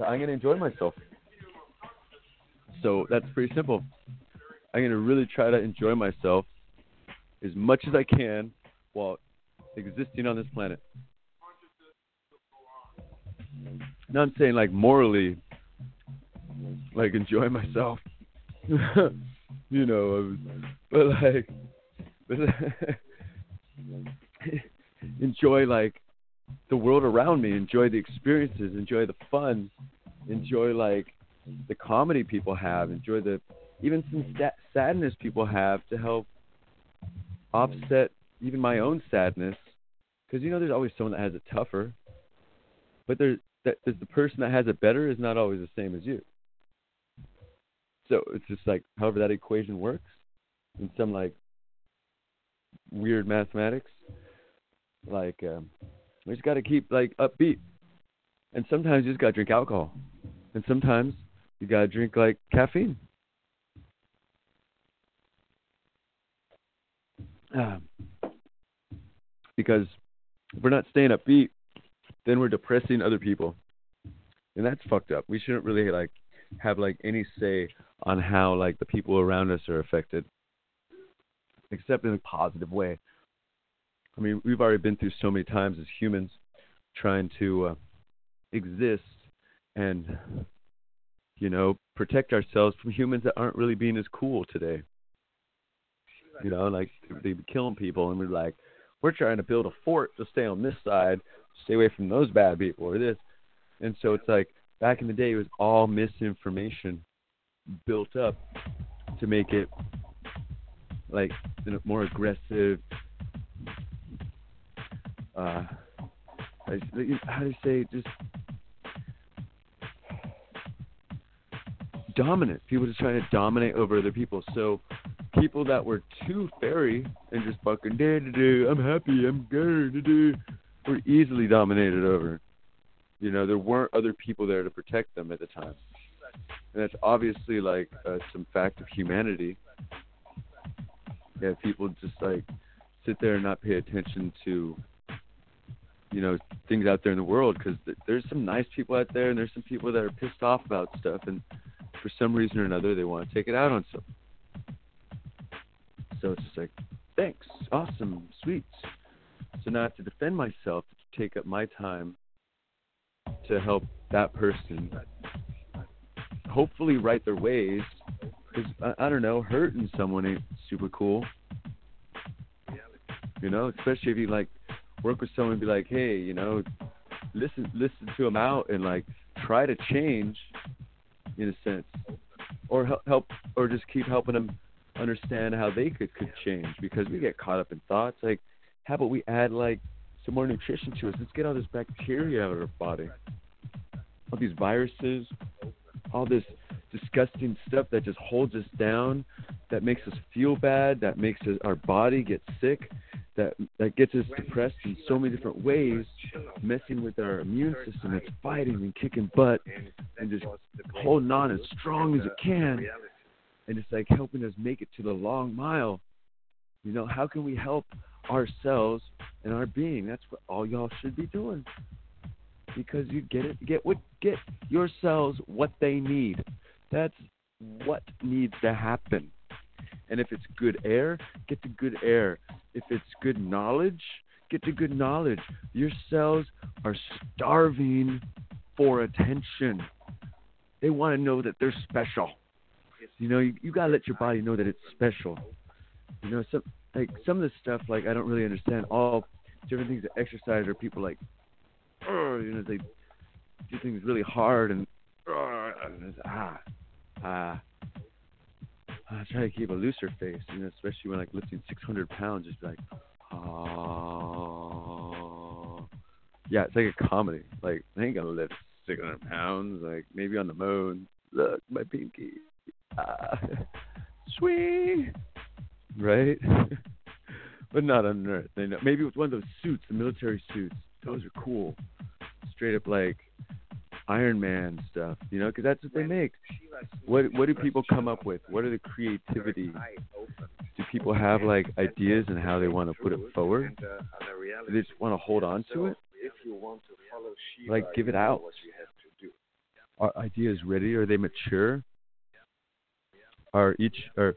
Speaker 3: I'm going to enjoy myself. So that's pretty simple. I'm going to really try to enjoy myself as much as I can while existing on this planet. Now I'm saying like morally, like enjoy myself. you know, um, but like, but enjoy like the world around me, enjoy the experiences, enjoy the fun, enjoy like the comedy people have, enjoy the even some sadness people have to help offset even my own sadness. Because you know, there's always someone that has it tougher, but there's that there's the person that has it better is not always the same as you. So it's just like however that equation works in some like weird mathematics. Like um, we just got to keep like upbeat, and sometimes you just got to drink alcohol, and sometimes you got to drink like caffeine. Um, because if we're not staying upbeat, then we're depressing other people, and that's fucked up. We shouldn't really like have like any say on how like the people around us are affected, except in a positive way. I mean, we've already been through so many times as humans trying to uh, exist and, you know, protect ourselves from humans that aren't really being as cool today. You know, like they'd be killing people, and we're like, we're trying to build a fort to stay on this side, stay away from those bad people or this. And so it's like back in the day, it was all misinformation built up to make it like more aggressive, uh, how do you say just dominant. People just trying to dominate over other people. So people that were too fairy and just fucking da da, I'm happy, I'm good, da da, were easily dominated over. You know, there weren't other people there to protect them at the time, and that's obviously like uh, some fact of humanity. Yeah, people just like sit there and not pay attention to you know things out there in the world because th- there's some nice people out there and there's some people that are pissed off about stuff and for some reason or another they want to take it out on some. So it's just like thanks. Awesome. Sweet. So now I have to defend myself to take up my time to help that person hopefully right their ways because I, I don't know hurting someone ain't super cool. You know especially if you like work with someone and be like, hey, you know, listen listen to them out and like try to change. in a sense, or help, help or just keep helping them understand how they could could change because we get caught up in thoughts like, how about we add like some more nutrition to us? Let's get all this bacteria out of our body, all these viruses, all this disgusting stuff that just holds us down, that makes us feel bad, that makes us, our body get sick, that that gets us depressed in so many different ways, messing with our immune system. It's fighting and kicking butt and just holding on as strong as it can, and it's like helping us make it to the long mile. You know, how can we help ourselves and our being? That's what all y'all should be doing. Because you get it, get what, get yourselves what they need. That's what needs to happen. And if it's good air, get the good air. If it's good knowledge, get the good knowledge. Your cells are starving for attention. They want to know that they're special. You know, you, you gotta let your body know that it's special. You know, some like some of the stuff like I don't really understand all different things that exercise or people like, you know, they do things really hard and ah ah I try to keep a looser face, you know, especially when like lifting 600 pounds. Just like, oh, yeah, it's like a comedy. Like I ain't gonna lift 600 pounds. Like maybe on the moon. Look, my pinky. Ah, swing, right? but not on Earth. Maybe with one of those suits, the military suits. Those are cool. Straight up like Iron Man stuff, you know, because that's what they make. What what do people come up with? What are the creativity? Do people have like ideas and how they want to put it forward? Do they just want to hold on to it? Like give it out. Are ideas ready? Are they mature? Are each or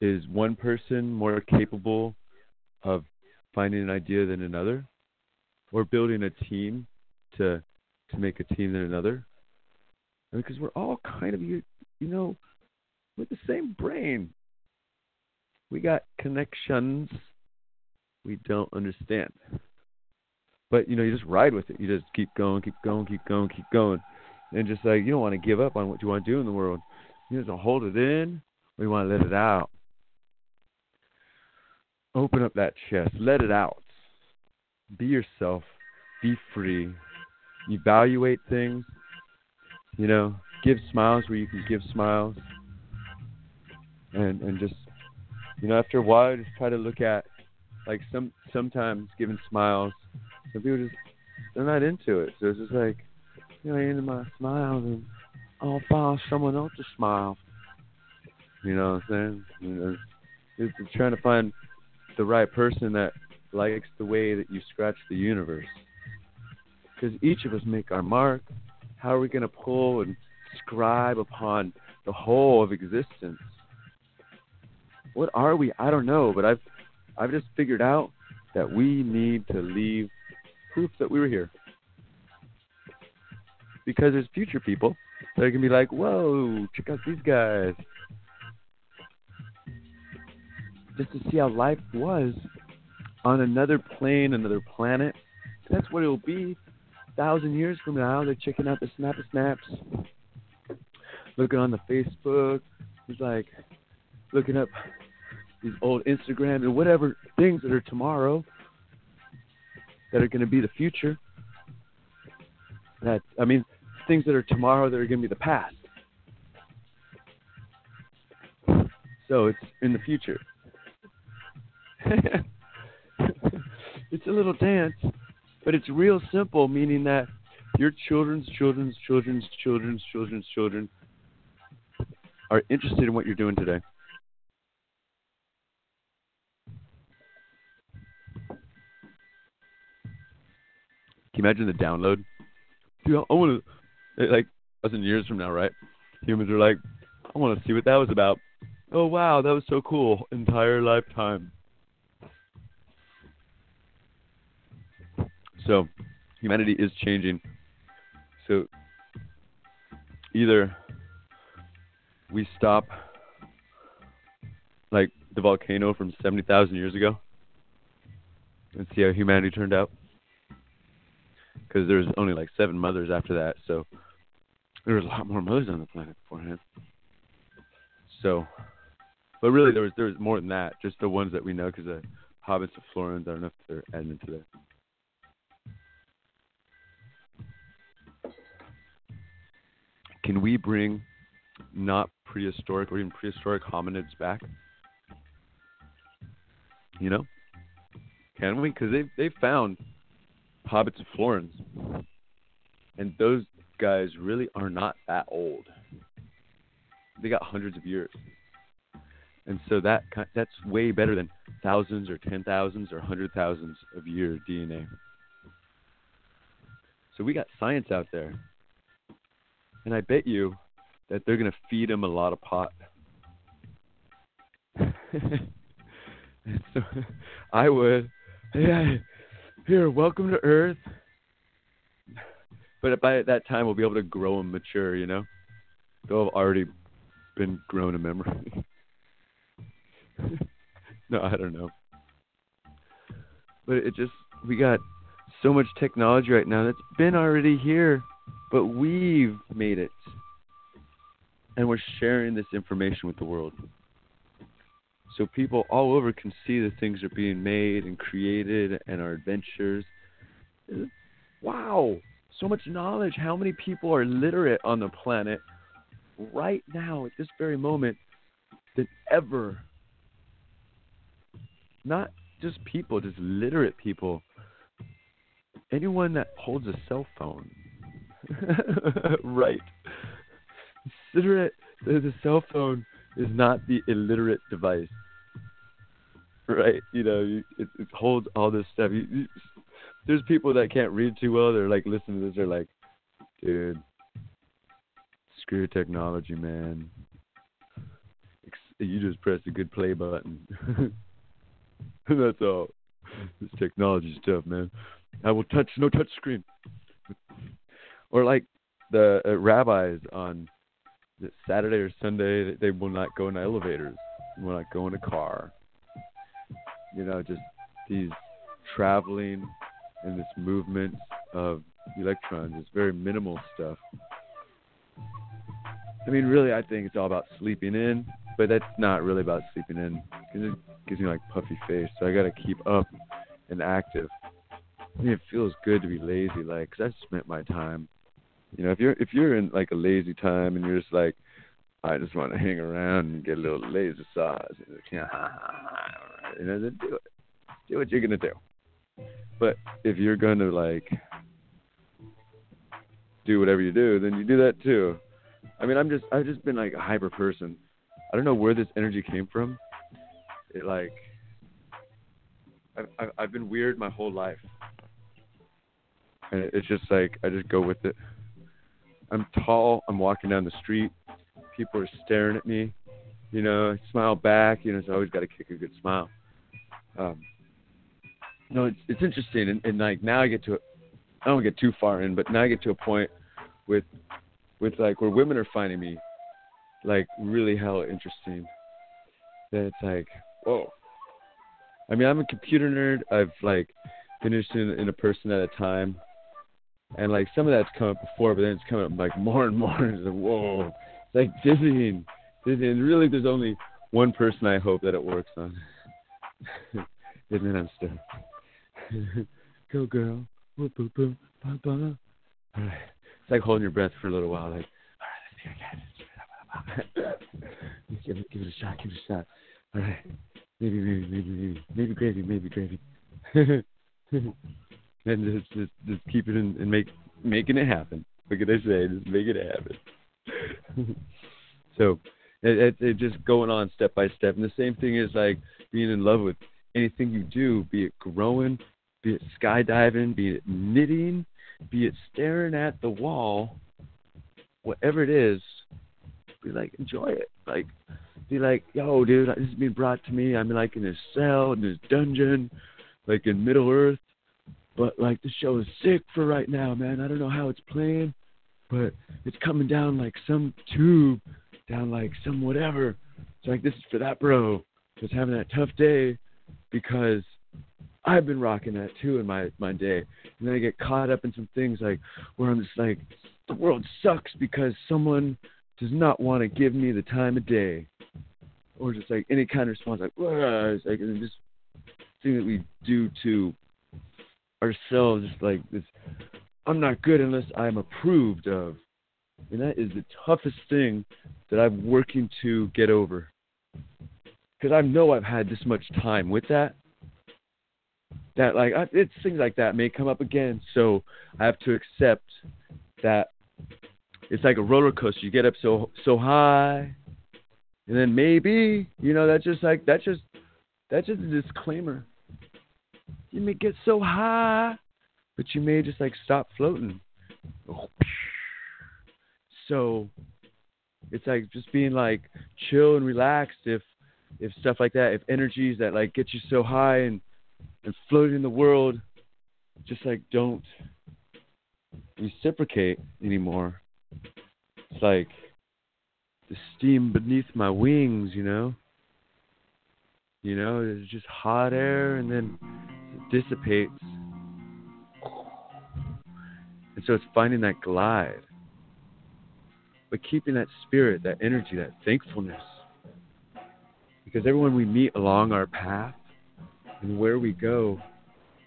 Speaker 3: is one person more capable of finding an idea than another, or building a team to to make a team than another. Because we're all kind of you, you know, with the same brain. We got connections we don't understand. But you know, you just ride with it. You just keep going, keep going, keep going, keep going, and just like you don't want to give up on what you want to do in the world. You just hold it in, or you want to let it out. Open up that chest, let it out. Be yourself. Be free evaluate things. You know, give smiles where you can give smiles, and and just you know after a while just try to look at like some sometimes giving smiles. Some people just they're not into it, so it's just like you know into my smiles and I'll follow someone else's smile. You know what I'm saying? You know, it's, it's trying to find the right person that likes the way that you scratch the universe because each of us make our mark. How are we going to pull and scribe upon the whole of existence? What are we? I don't know, but I've I've just figured out that we need to leave proof that we were here. Because there's future people that are gonna be like, "Whoa, check out these guys," just to see how life was on another plane, another planet. That's what it'll be thousand years from now, they're checking out the Snap Snaps, looking on the Facebook. It's like looking up these old Instagram and whatever things that are tomorrow that are going to be the future. That I mean, things that are tomorrow that are going to be the past. So it's in the future. it's a little dance but it's real simple, meaning that your children's children's children's children's children's children are interested in what you're doing today. Can you imagine the download? Dude, I want to, like, a thousand years from now, right? Humans are like, I want to see what that was about. Oh, wow, that was so cool. Entire lifetime. So humanity is changing. So either we stop like the volcano from 70,000 years ago and see how humanity turned out. Because there's only like seven mothers after that. So there was a lot more mothers on the planet beforehand. So, but really, there was there was more than that. Just the ones that we know, because the hobbits of Florence. I don't know if they're adding into that. Can we bring not prehistoric or even prehistoric hominids back? You know, can we? Because they they found hobbits of Florence, and those guys really are not that old. They got hundreds of years, and so that that's way better than thousands or ten thousands or hundred thousands of year DNA. So we got science out there, and I bet you that they're gonna feed them a lot of pot. So I would, yeah, here, welcome to Earth. But by that time, we'll be able to grow them mature, you know? They'll have already been grown in memory. no, I don't know. But it just, we got so much technology right now that's been already here, but we've made it. And we're sharing this information with the world so people all over can see the things that are being made and created and our adventures. Wow, so much knowledge. How many people are literate on the planet right now at this very moment than ever? Not just people, just literate people. Anyone that holds a cell phone. right. Consider it the cell phone is not the illiterate device right? You know, it, it holds all this stuff. You, you, there's people that can't read too well. They're like listening to this. They're like, dude, screw technology, man. You just press the good play button. That's all. This technology stuff, man. I will touch no touch screen. Or like the uh, rabbis on Saturday or Sunday, they will not go in elevators. Will not go in a car you know, just these traveling and this movement of electrons. It's very minimal stuff. I mean, really, I think it's all about sleeping in, but that's not really about sleeping in because it gives me like puffy face. So I got to keep up and active. I mean, it feels good to be lazy, like, cause I spent my time. You know, if you're if you're in like a lazy time and you're just like, I just want to hang around and get a little laser sauce. You know, then do it. Do what you're gonna do. But if you're gonna like do whatever you do, then you do that too. I mean, I'm just I've just been like a hyper person. I don't know where this energy came from. It like I've, I've been weird my whole life, and it's just like I just go with it. I'm tall. I'm walking down the street people are staring at me. You know, I smile back. You know, I always got to kick a good smile. Um, no, it's it's interesting, and, and like now I get to, I don't get too far in, but now I get to a point with, with like where women are finding me, like really hell interesting. That it's like, whoa. I mean, I'm a computer nerd. I've like interested in, in a person at a time, and like some of that's come up before, but then it's coming up like more and more. And it's like, whoa, it's like dizzying, dizzying. Really, there's only one person I hope that it works on, and then I'm stuck. Go girl, boop boop boop, ba ba. All right, it's like holding your breath for a little while. Like, all right, let's see again. give it, give it a shot, give it a shot. All right, maybe, maybe, maybe, maybe, maybe gravy, maybe gravy. And just, just, just keep it in, and make, making it happen. What can I say? Just make it happen. so it, it, it just going on step by step. And the same thing is like being in love with anything you do, be it growing, be it skydiving, be it knitting, be it staring at the wall, whatever it is, be like, enjoy it. Like, be like, yo, dude, this is being brought to me. I'm like in this cell, in this dungeon, like in Middle Earth. But like, the show is sick for right now, man. I don't know how it's playing but it's coming down like some tube, down like some whatever. It's like this is for that bro that's having that tough day because I've been rocking that too in my my day. And then I get caught up in some things like where I'm just like the world sucks because someone does not want to give me the time of day, or just like any kind of response, like, it's like and this thing that we do to ourselves, like this. I'm not good unless I'm approved of, and that is the toughest thing that I'm working to get over. Because I know I've had this much time with that, that like it's things like that may come up again. So I have to accept that it's like a roller coaster. You get up so so high, and then maybe you know that's just like that's just that's just a disclaimer. You may get so high, but you may just like stop floating. So it's like just being like chill and relaxed if if stuff like that, if energies that like get you so high and and floating in the world just like don't reciprocate anymore. It's like the steam beneath my wings, you know. You know, it's just hot air and then it dissipates. And so it's finding that glide. But keeping that spirit, that energy, that thankfulness. Because everyone we meet along our path and where we go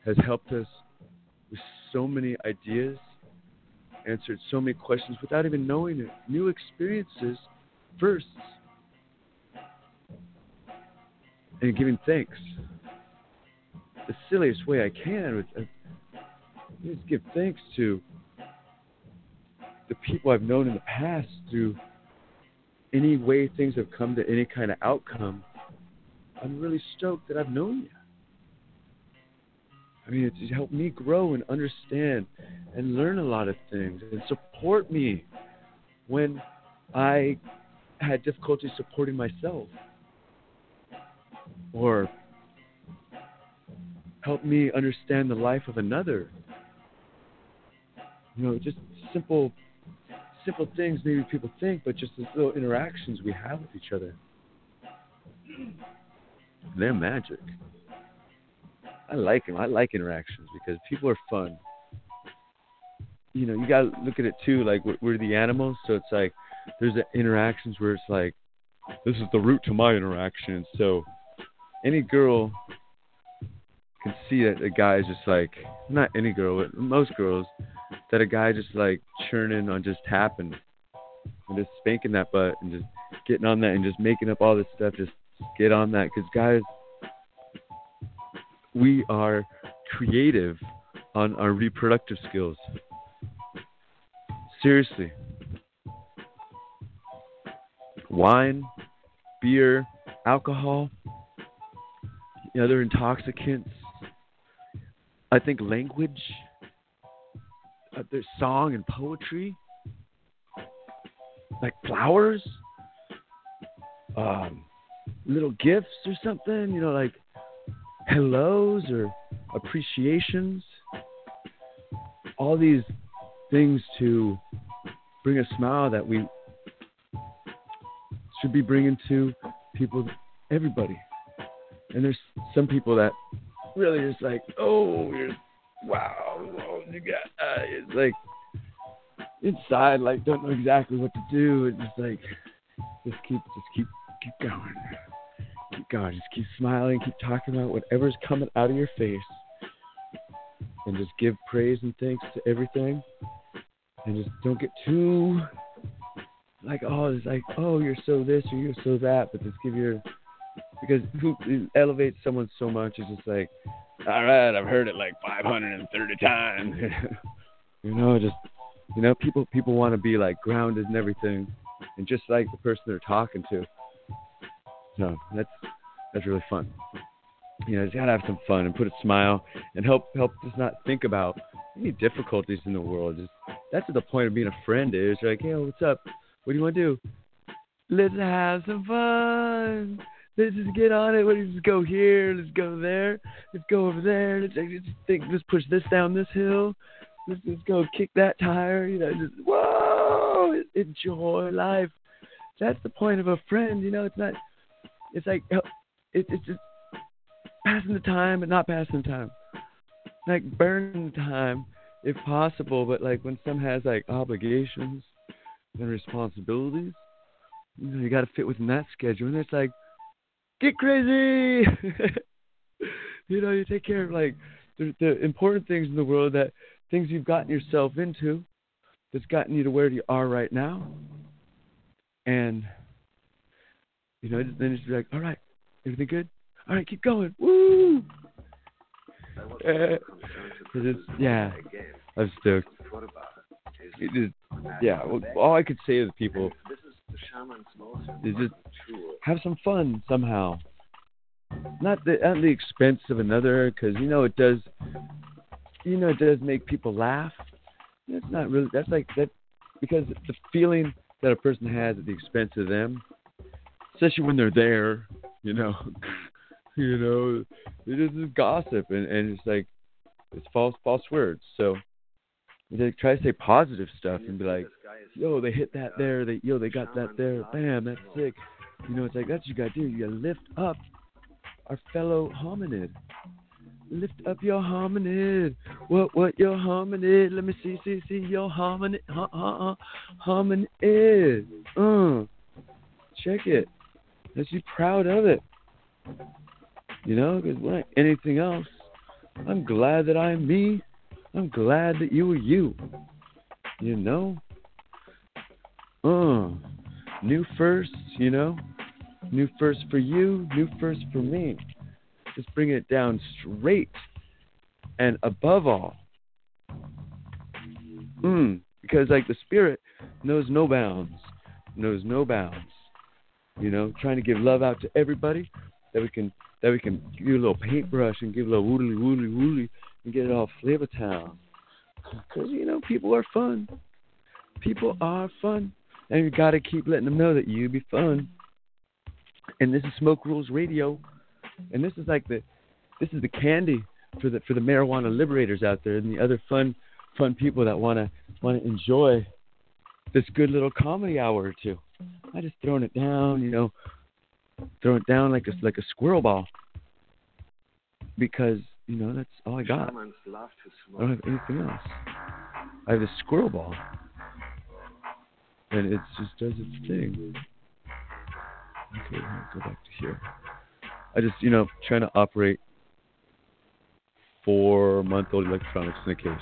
Speaker 3: has helped us with so many ideas, answered so many questions without even knowing it, new experiences first, and giving thanks. The silliest way I can is uh, just give thanks to the people I've known in the past through any way things have come to any kind of outcome. I'm really stoked that I've known you. I mean, it's helped me grow and understand and learn a lot of things and support me when I had difficulty supporting myself. Or help me understand the life of another. You know, just simple simple things maybe people think, but just these little interactions we have with each other. They're magic. I like them. I like interactions because people are fun. You know, you gotta look at it too. Like we're, the animals, so it's like there's the interactions where it's like this is the route to my interaction. So any girl can see that a guy is just like not any girl, but most girls that a guy just like churning on just tapping and just spanking that butt and just getting on that and just making up all this stuff. Just get on that because guys we are creative on our reproductive skills. Seriously. Wine, beer, alcohol, other intoxicants. I think language, uh, there's song and poetry, like flowers, um, little gifts or something, you know, like hellos or appreciations, all these things to bring a smile that we should be bringing to people, everybody. And there's some people that really just like, oh, you're, wow, oh, you got, uh, it's like inside, like don't know exactly what to do. It's just like, just keep, just keep, keep going keep going. Just keep smiling. Keep talking about whatever's coming out of your face. And just give praise and thanks to everything. And just don't get too like, oh, it's like, oh, you're so this or you're so that. But just give your, because who elevates someone so much is just like, all right, I've heard it like 530 times. you know, just, you know, people people want to be like grounded and everything, and just like the person they're talking to. So that's that's really fun. You know, just gotta have some fun and put a smile and help help just not think about any difficulties in the world. Just that's the point of being a friend is. You're like, hey, what's up? What do you want to do? Let's have some fun. Let's just get on it. Let's just go here. Let's go there. Let's go over there. Let's, let's think. Let's push this down this hill. Let's just go kick that tire. You know, just whoa, enjoy life. That's the point of a friend. You know, it's not it's like uh, it, it's just passing the time, but not passing the time. Like burning time if possible. But like when some has like obligations and responsibilities, you know, you got to fit within that schedule. And it's like, get crazy. you know, you take care of like the, the important things in the world that things you've gotten yourself into that's gotten you to where you are right now. And you know, then it's like, all right, everything good? All right, keep going. Woo! Uh, it's, yeah, I'm stoked. It is, yeah, well, all I could say to the people is just have some fun somehow. Not the, at the expense of another, because you know it does. You know it does make people laugh. That's not really. That's like that because the feeling that a person has at the expense of them, especially when they're there. You know, you know, it is gossip, and and it's like it's false false words. So they try to say positive stuff and be like, yo, they hit that there, they yo, they got that there, bam, that's sick. You know, it's like that's what you gotta do. You gotta lift up our fellow hominid. Lift up your hominid. What what your hominid? Let me see see see your hominid. Ha ha ha. Hominid. Uh. Check it. Let's be proud of it. You know, because like anything else, I'm glad that I'm me. I'm glad that you were you. You know? Uh, new first, you know? New first for you, new first for me. Just bring it down straight and above all. Mm, because like the spirit knows no bounds, knows no bounds. You know, trying to give love out to everybody that we can that we can give a little paintbrush and give a little woolly woolly woolly and get it all Flavor Town. Because, you know, people are fun. People are fun. And you got to keep letting them know that you be fun. And this is Smoke Rules Radio. And this is like the this is the candy for the for the marijuana liberators out there and the other fun fun people that want to want to enjoy this good little comedy hour or two. I just throwing it down, you know, throwing it down like a like a squirrel ball because you know that's all I got. I don't have anything else. I have a squirrel ball, and it just does its thing. Okay, I'll go back to here. I just you know trying to operate four month old electronics in the case.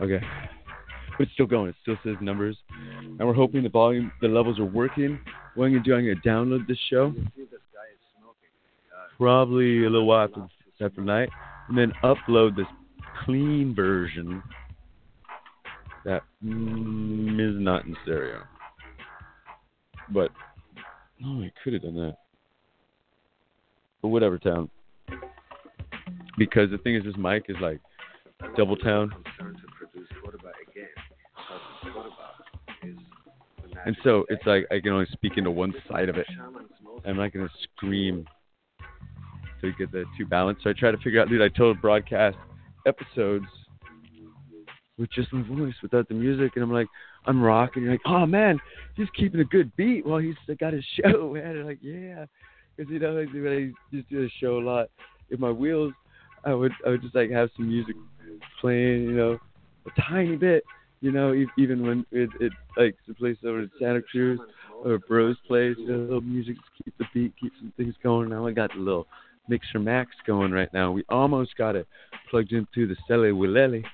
Speaker 3: Okay. But it's still going. It still says numbers. And we're hoping the volume, the levels are working. What I'm going to do, I'm going to download this show. Probably a little while after, after night. And then upload this clean version that mm, is not in stereo. But, oh, I could have done that. But whatever, town. Because the thing is, this mic is like double town. And so it's like I can only speak into one side of it. I'm not gonna scream to get the two balanced. So I try to figure out, dude. I told broadcast episodes with just my voice without the music, and I'm like, I'm rocking. You're like, oh man, he's keeping a good beat while he's got his show, man. And like, yeah, because you know, I to do the show a lot, in my wheels, I would I would just like have some music playing, you know, a tiny bit, you know, even when it, it like the place over at Santa Cruz or Bros Place, you know, little music to keep the beat, keep some things going. Now I got the little Mixer Max going right now. We almost got it plugged into the Cele Wilele.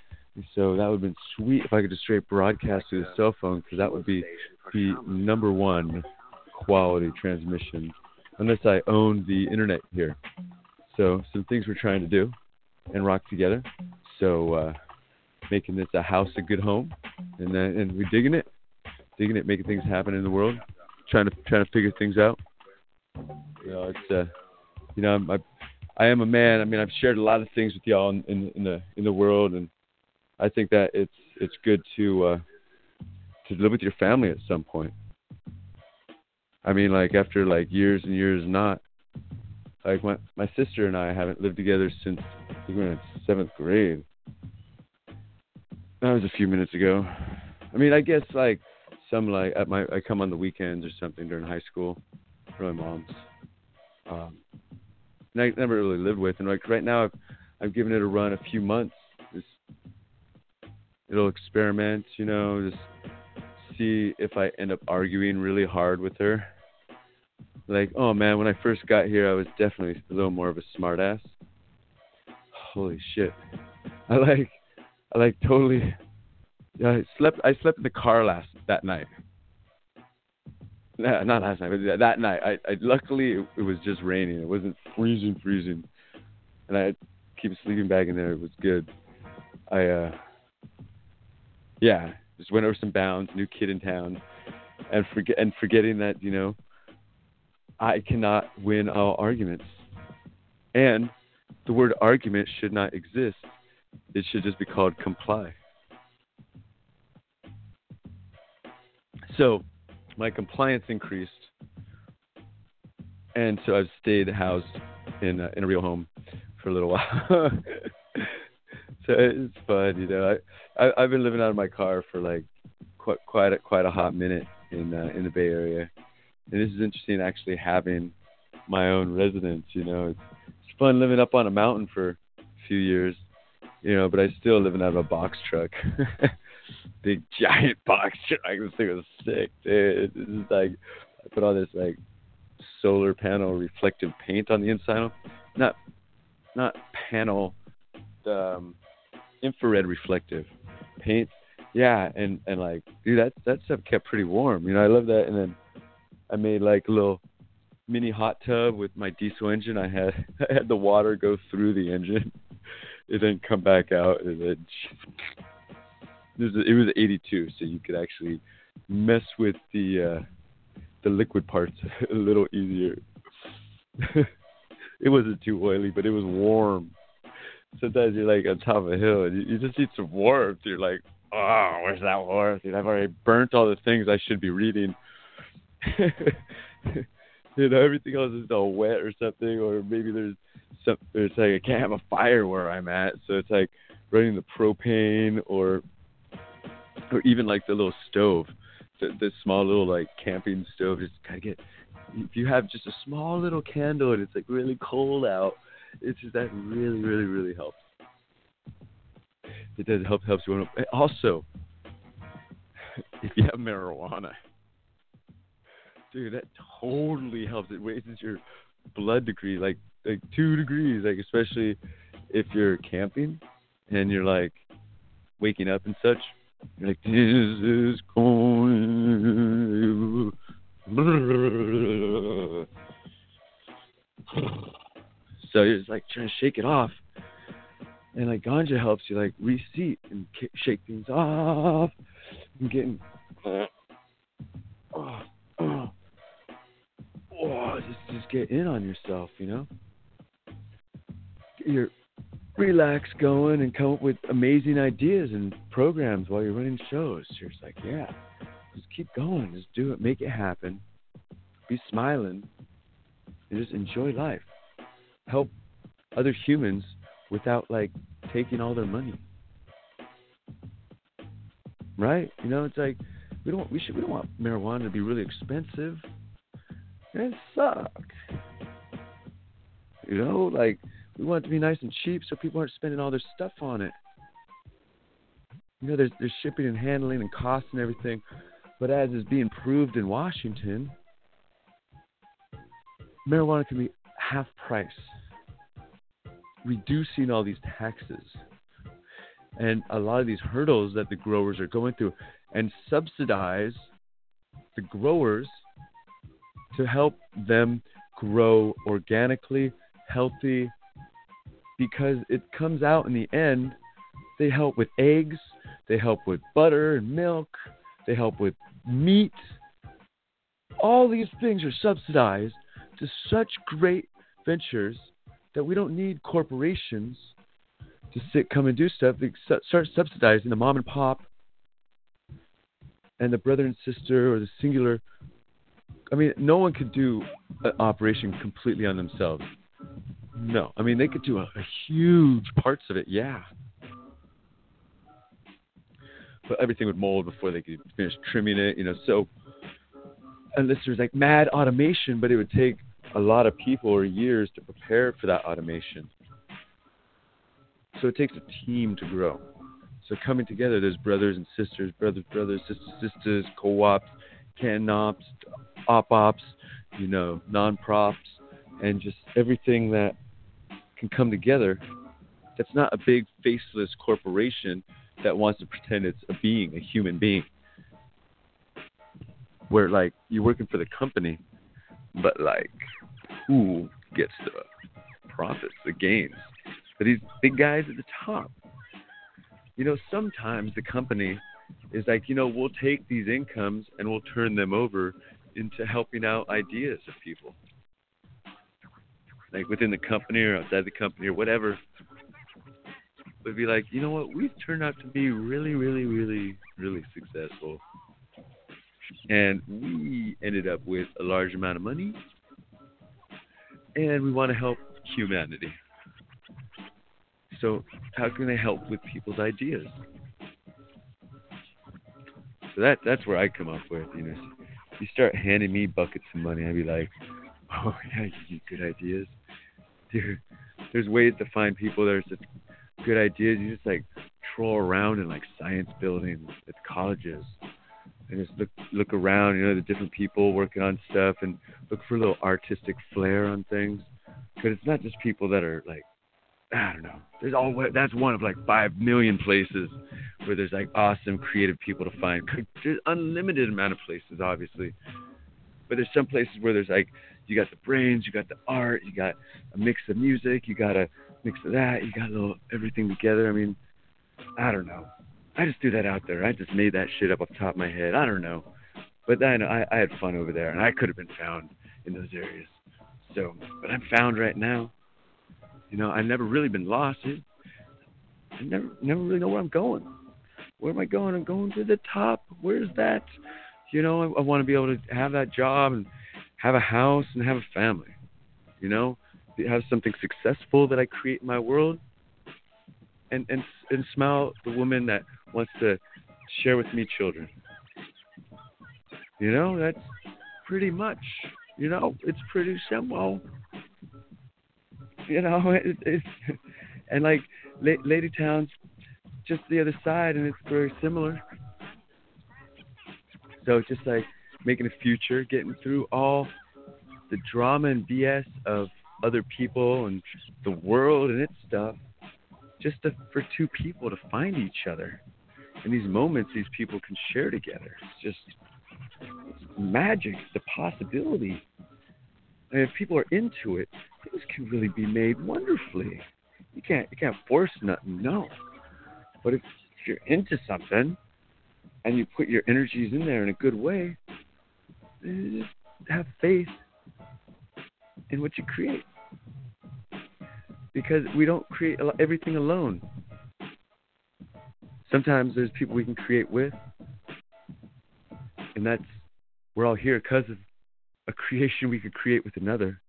Speaker 3: So that would have been sweet if I could just straight broadcast through the cell phone because that would be the number one quality transmission unless I owned the internet here. So some things we're trying to do and rock together. So uh, making this a house a good home, and uh, and we're digging it, digging it, making things happen in the world, trying to trying to figure things out. You know, it's uh, you know, I'm, I, I am a man. I mean, I've shared a lot of things with y'all in, in, in the in the world, and I think that it's it's good to uh, to live with your family at some point. I mean, like after like years and years not. Like my my sister and I haven't lived together since we were in seventh grade. That was a few minutes ago. I mean, I guess like some like at my I come on the weekends or something during high school for my mom's. Um, I never really lived with, and like right now I've I've given it a run a few months. Just little experiment, you know, just see if I end up arguing really hard with her. Like, oh man, when I first got here, I was definitely a little more of a smartass. Holy shit! I like, I like totally. I slept. I slept in the car last that night. Nah, not last night, but that night. I, I luckily it, it was just raining. It wasn't freezing, freezing, and I keep a sleeping bag in there. It was good. I uh, yeah, just went over some bounds. New kid in town, and forget and forgetting that you know I cannot win all arguments, and the word argument should not exist. It should just be called comply. So my compliance increased, and so I've stayed housed in in a real home for a little while. so it's fun, you know. I, I I've been living out of my car for like quite quite a, quite a hot minute in uh, in the Bay Area, and this is interesting actually having my own residence. You know, it's it's fun living up on a mountain for a few years, you know, but I still living out of a box truck. big giant box truck. This thing was sick, dude. This is like I put all this like solar panel reflective paint on the inside. Of not not panel, um, infrared reflective paint. Yeah, and and like dude, that that stuff kept pretty warm. You know, I love that. And then I made like a little mini hot tub with my diesel engine. I had I had the water go through the engine, and then come back out, and then it was, it was 82, so you could actually mess with the uh, the liquid parts a little easier. it wasn't too oily, but it was warm. Sometimes you're like on top of a hill and you, you just need some warmth. You're like, oh, where's that warmth? I've already burnt all the things I should be reading. you know, everything else is all wet or something, or maybe there's some. It's like I can't have a fire where I'm at, so it's like running the propane or or even like the little stove, the, the small little like camping stove. Just gotta get if you have just a small little candle and it's like really cold out, it's just that really, really, really helps. It does help helps you. Eh, also, if you have marijuana, dude, that totally helps. It raises your blood degree like like two degrees, like especially if you're camping and you're like waking up and such. You're like this is going. So you're just like trying to shake it off, and like ganja helps you like reseat and k- shake things off. And getting, oh, oh, oh, just just get in on yourself, you know. Get your relax going and come up with amazing ideas and programs while you're running shows. You're just like, yeah, just keep going, just do it, make it happen, be smiling, and just enjoy life. Help other humans without like taking all their money. Right? You know, it's like we don't we should we don't want marijuana to be really expensive. It sucks. You know, like we want it to be nice and cheap so people aren't spending all their stuff on it. You know, there's there's shipping and handling and costs and everything, but as is being proved in Washington, marijuana can be half price, reducing all these taxes and a lot of these hurdles that the growers are going through, and subsidize the growers to help them grow organically, healthy, because it comes out in the end. They help with eggs, they help with butter and milk, they help with meat. All these things are subsidized to such great ventures that we don't need corporations to sit, come and do stuff. They start subsidizing the mom and pop and the brother and sister or the singular. I mean, no one could do an operation completely on themselves. No, I mean they could do a, a huge parts of it, yeah. But everything would mold before they could finish trimming it, you know. So unless there's like mad automation, but it would take a lot of people or years to prepare for that automation. So it takes a team to grow. So coming together, there's brothers and sisters, brothers, brothers, sisters, sisters, co-ops, can ops, op ops, you know, non-profs, and just everything that can come together. That's not a big faceless corporation that wants to pretend it's a being, a human being. Where like you're working for the company, but like who gets the profits, the gains? But these big guys at the top. You know, sometimes the company is like, you know, we'll take these incomes and we'll turn them over into helping out ideas of people. Like within the company or outside the company or whatever. would be like, you know what, we've turned out to be really, really, really, really successful. And we ended up with a large amount of money. And we want to help humanity. So how can I help with people's ideas? So that that's where I come up with, you know. You start handing me buckets of money, I'd be like, Oh yeah, you get good ideas. Dude, there's ways to find people are such good ideas. You just like troll around in like science buildings at colleges and just look look around, you know, the different people working on stuff and look for a little artistic flair on things. But it's not just people that are like I don't know. There's all that's one of like five million places where there's like awesome creative people to find. There's unlimited amount of places, obviously, but there's some places where there's like you got the brains, you got the art, you got a mix of music, you got a mix of that, you got a little everything together. I mean, I don't know. I just threw that out there. I just made that shit up off the top of my head. I don't know, but then I, I had fun over there, and I could have been found in those areas. So, but I'm found right now you know, I've never really been lost. I never never really know where I'm going. Where am I going? I'm going to the top. Where's that? You know, I, I want to be able to have that job and have a house and have a family. You know, have something successful that I create in my world, and and and smile the woman that wants to share with me children. You know, that's pretty much. You know, it's pretty simple. you know, it, it's and like Lady Town's just the other side, and it's very similar. So just like making a future, getting through all the drama and BS of other people and the world and its stuff, just to, for two people to find each other. And these moments these people can share together. It's just it's magic, the possibility. And if people are into it, things can really be made wonderfully. You can't you can't force nothing, no. But if, if you're into something and you put your energies in there in a good way, just have faith in what you create. Because we don't create everything alone. Sometimes there's people we can create with, and that's we're all here because of a creation we could create with another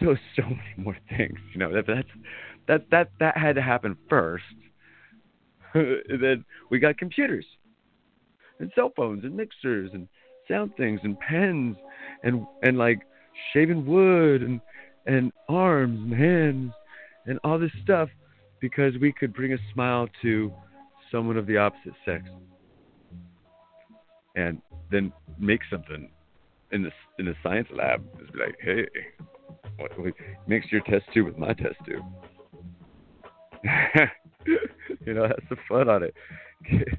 Speaker 3: so so many more things. You know that that's that that that had to happen first. then we got computers and cell phones and mixers and sound things and pens and and like shaving wood and and arms and hands and all this stuff because we could bring a smile to someone of the opposite sex and then make something in the in the science lab. Be like, hey, mix your test tube with my test tube. you know, that's the fun on it.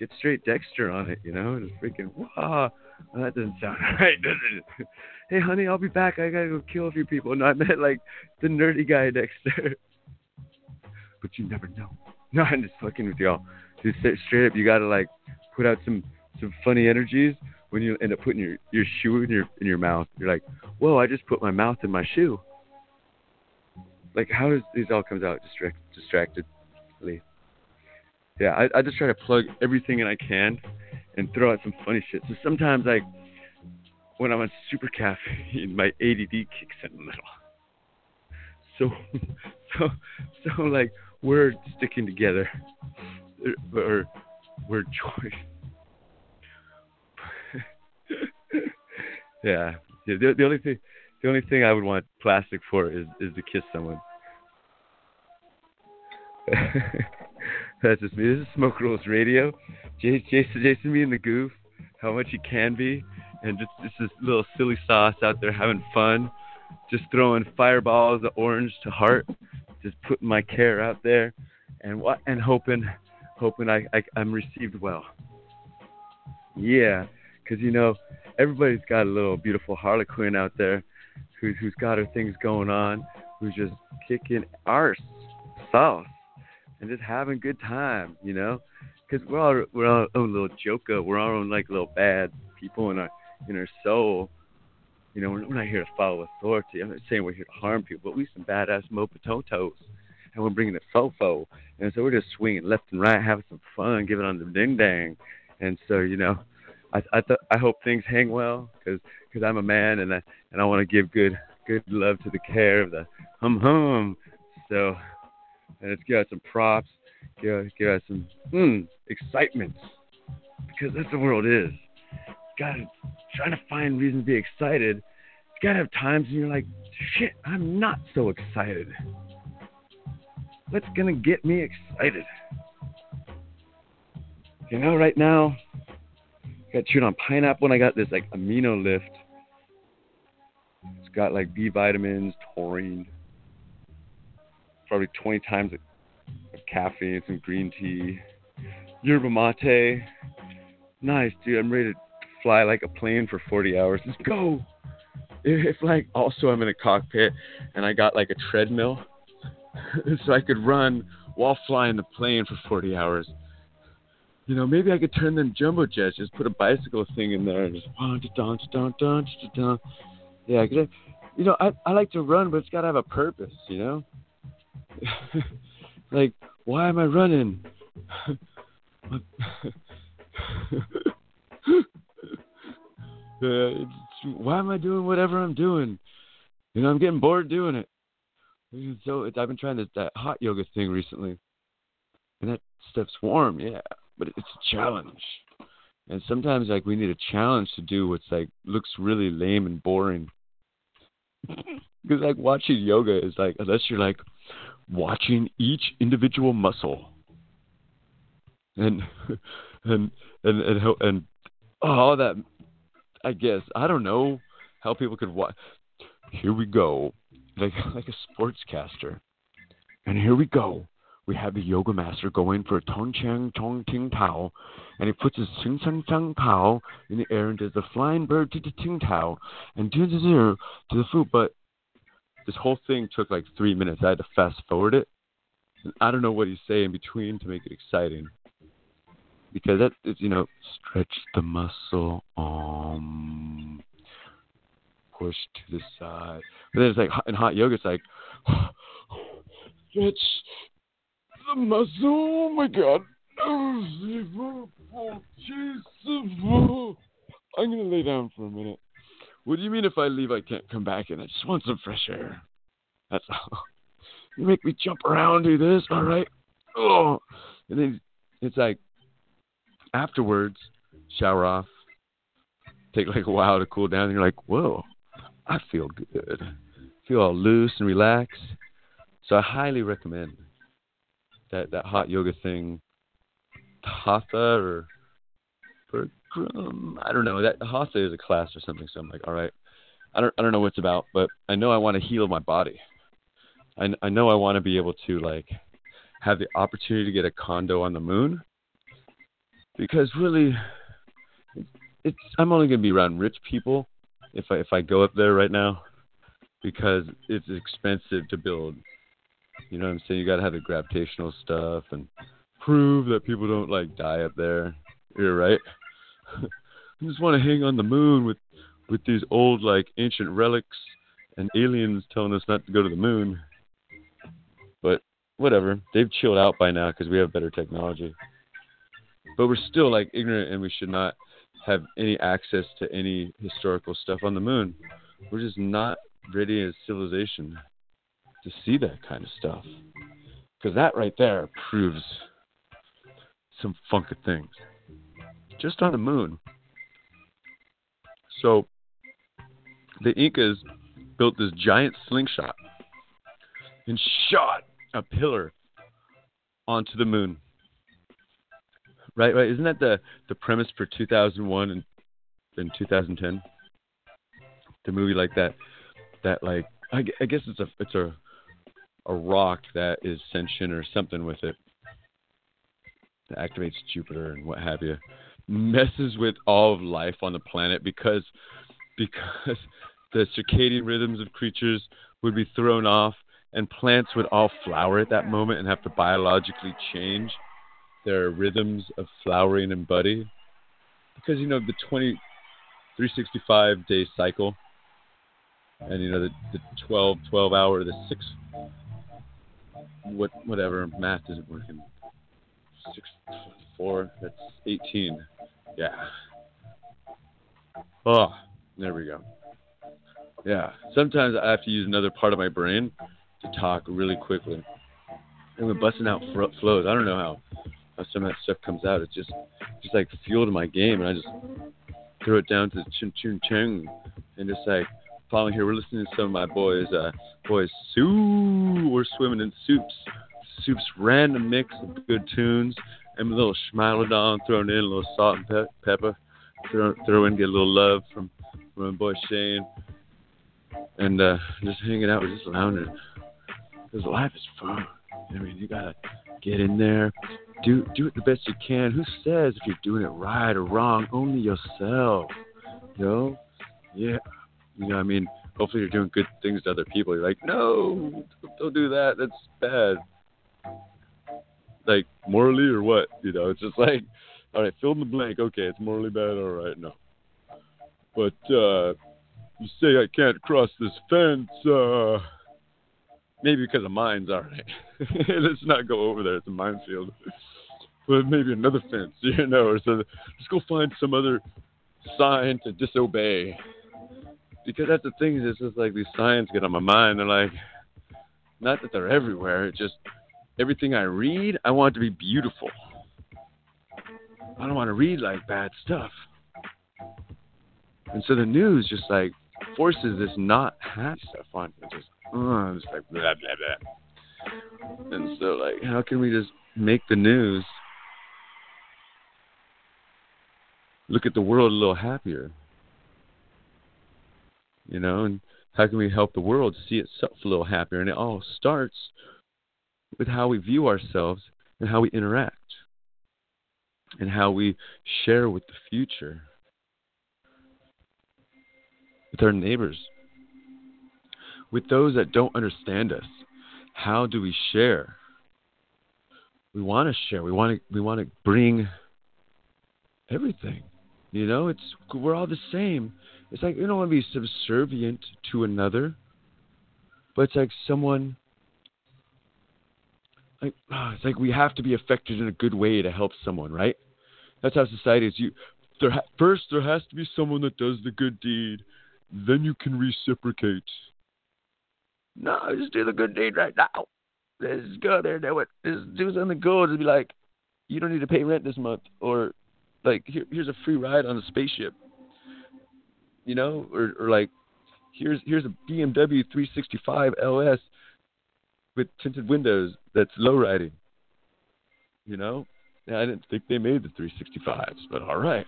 Speaker 3: Get, straight Dexter on it, you know, just freaking wow. that doesn't sound right, does it? Hey, honey, I'll be back. I gotta go kill a few people. No, I meant like the nerdy guy Dexter. but you never know. No, I'm just fucking with y'all. Just straight up, you gotta like put out some some funny energies when you end up putting your, your shoe in your in your mouth, you're like, whoa, I just put my mouth in my shoe. Like how does this all comes out distract, distractedly? Yeah, I, I just try to plug everything in I can and throw out some funny shit. So sometimes like when I'm on super caffeine, my ADD kicks in a little. So so so like we're sticking together er, or we're joined yeah. yeah. The, the only thing, the only thing I would want plastic for is is to kiss someone. That's me. This is Smoke Rules Radio. Jason, Jason, Jason being the goof, how much he can be, and just this little silly sauce out there having fun, just throwing fireballs of orange to heart, just putting my care out there, and what and hoping, hoping I, I I'm received well. Yeah, because you know everybody's got a little beautiful Harlequin out there, who's who's got her things going on, who's just kicking arse sauce and just having a good time, you know, because we're all we're all own little joker, we're all own like little bad people in our in our soul. You know, we're not here to follow authority. I'm not saying we're here to harm people, but we some badass mopatotos, and we're bringing it fofo, and so we're just swinging left and right, having some fun, giving on the ding dang, and so you know, I I th- I hope things hang well, because cause I'm a man and I and I want to give good good love to the care of the hum hum. So and give out some props, give, give out some hmm, excitement, because that's the world is. Got trying to find reason to be excited. You gotta have times when you're like, shit, I'm not so excited. What's gonna get me excited? You know, right now, got chewed on pineapple and I got this like amino lift. It's got like B vitamins, taurine, probably 20 times of caffeine, some green tea, yerba mate. Nice, dude. I'm ready to fly like a plane for 40 hours. Let's go. If like also I'm in a cockpit and I got like a treadmill, so I could run while flying the plane for 40 hours. You know, maybe I could turn them jumbo jets, just put a bicycle thing in there and just. Yeah, cause I, you know, I I like to run, but it's got to have a purpose. You know. like, why am I running? uh, why am I doing whatever I'm doing? You know, I'm getting bored doing it. So I've been trying this, that hot yoga thing recently, and that stuff's warm, yeah, but it's a challenge. And sometimes like we need a challenge to do what's like looks really lame and boring. Because like watching yoga is like unless you're like watching each individual muscle. And and and and, and all that i guess i don't know how people could watch here we go like like a sportscaster. And here we go. We have the yoga master going for a tong chang tong ting tao and he puts his ting sang tang pao in the air and does the flying bird to the ting tao and to the to the foot. But this whole thing took like three minutes. I had to fast forward it. I don't know what he's saying in between to make it exciting. Because that is, you know, stretch the muscle, um, push to the side. But then it's like in hot yoga, it's like stretch the muscle. Oh my god. I'm gonna lay down for a minute. What do you mean if I leave I can't come back in? I just want some fresh air. That's all. You make me jump around, do this, all right? Oh, and then it's like afterwards, shower off, take like a while to cool down, and you're like, whoa, I feel good, feel all loose and relaxed. So I highly recommend that that hot yoga thing, hatha or Bikram. I don't know. That hatha is a class or something. So I'm like, all right, I don't I don't know what it's about, but I know I want to heal my body. I I know I want to be able to like have the opportunity to get a condo on the moon because really it's I'm only going to be around rich people if I if I go up there right now because it's expensive to build. You know what I'm saying? You got to have the gravitational stuff and prove that people don't like die up there. You're right. I just want to hang on the moon with with these old like ancient relics and aliens telling us not to go to the moon. But whatever, they've chilled out by now because we have better technology. But we're still like ignorant, and we should not have any access to any historical stuff on the moon. We're just not ready as civilization to see that kind of stuff. Because that right there proves some funky things just on the moon. So the Incas built this giant slingshot and shot a pillar onto the moon. Right, right. Isn't that the the premise for 2001 and in 2010? The movie like that, that like I, I guess it's a it's a a rock that is sentient or something with it that activates Jupiter and what have you, messes with all of life on the planet because because the circadian rhythms of creatures would be thrown off and plants would all flower at that moment and have to biologically change their rhythms of flowering and budding. Because you know the 20 365 day cycle and you know the, the 12 12 hour the 6 what whatever math isn't working. 6 4 that's 18 yeah. Oh there we go. Yeah. Sometimes i have to use another part of my brain to talk really quickly. And we're busting out flows i don't know how how some of that stuff comes out. It's just just like fuel to my game and i just throw it down to the chin chin ching and just like following here we're listening to some of my boys uh boys Sue. We're swimming in soups soups random mix of good tunes and a little schmilodon thrown in a little salt and pe- pepper throw, throw in get a little love from from my boy shane and uh just hanging out we're just lounging because life is fun i mean you gotta get in there do do it the best you can. Who says if you're doing it right or wrong? Only yourself. You know? Yeah. You know, I mean, hopefully you're doing good things to other people. You're like, no, don't do that. That's bad. Like morally or what? You know, it's just like, all right, fill in the blank. Okay, it's morally bad. All right, no. But uh you say I can't cross this fence. uh Maybe because of mines, all right. Let's not go over there. It's a minefield. But maybe another fence, you know, or so just go find some other sign to disobey. Because that's the thing, it's just like these signs get on my mind. They're like, not that they're everywhere, it's just everything I read, I want it to be beautiful. I don't want to read like bad stuff. And so the news just like forces this not happy stuff on me. Just, uh, just like blah, blah, blah. And so, like, how can we just make the news look at the world a little happier? You know, and how can we help the world see itself a little happier? And it all starts with how we view ourselves and how we interact and how we share with the future, with our neighbors, with those that don't understand us. How do we share? We want to share. We want to. We want to bring everything. You know, it's we're all the same. It's like you don't want to be subservient to another, but it's like someone. Like ah, it's like we have to be affected in a good way to help someone, right? That's how society is. You there ha- first there has to be someone that does the good deed, then you can reciprocate. No, just do the good deed right now. Just go there, do it. Just do something cool. Just be like, you don't need to pay rent this month, or like here, here's a free ride on a spaceship. You know, or or like here's here's a BMW 365 LS with tinted windows that's low riding. You know, I didn't think they made the 365s, but all right.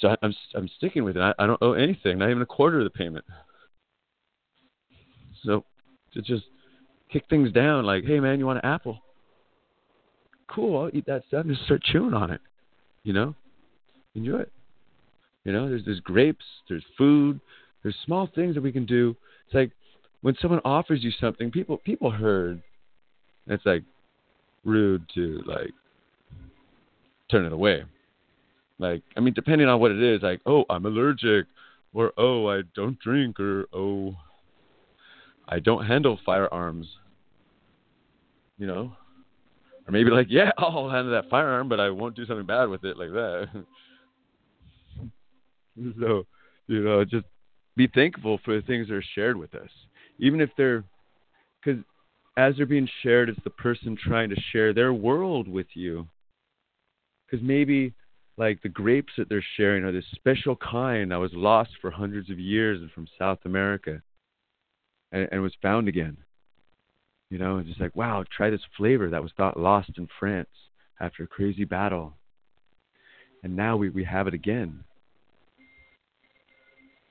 Speaker 3: So I'm I'm sticking with it. I, I don't owe anything, not even a quarter of the payment. So to just kick things down, like, hey man, you want an apple? Cool, I'll eat that stuff just start chewing on it. You know, enjoy it. You know, there's there's grapes, there's food, there's small things that we can do. It's like when someone offers you something, people people heard. It's like rude to like turn it away. Like I mean, depending on what it is, like oh I'm allergic, or oh I don't drink, or oh I don't handle firearms. You know, or maybe like yeah I'll handle that firearm, but I won't do something bad with it like that. so you know, just be thankful for the things that are shared with us, even if they're because as they're being shared, it's the person trying to share their world with you. Because maybe, like, the grapes that they're sharing are this special kind that was lost for hundreds of years and from South America and, and was found again. You know, it's just like, wow, try this flavor that was thought lost in France after a crazy battle. And now we, we have it again.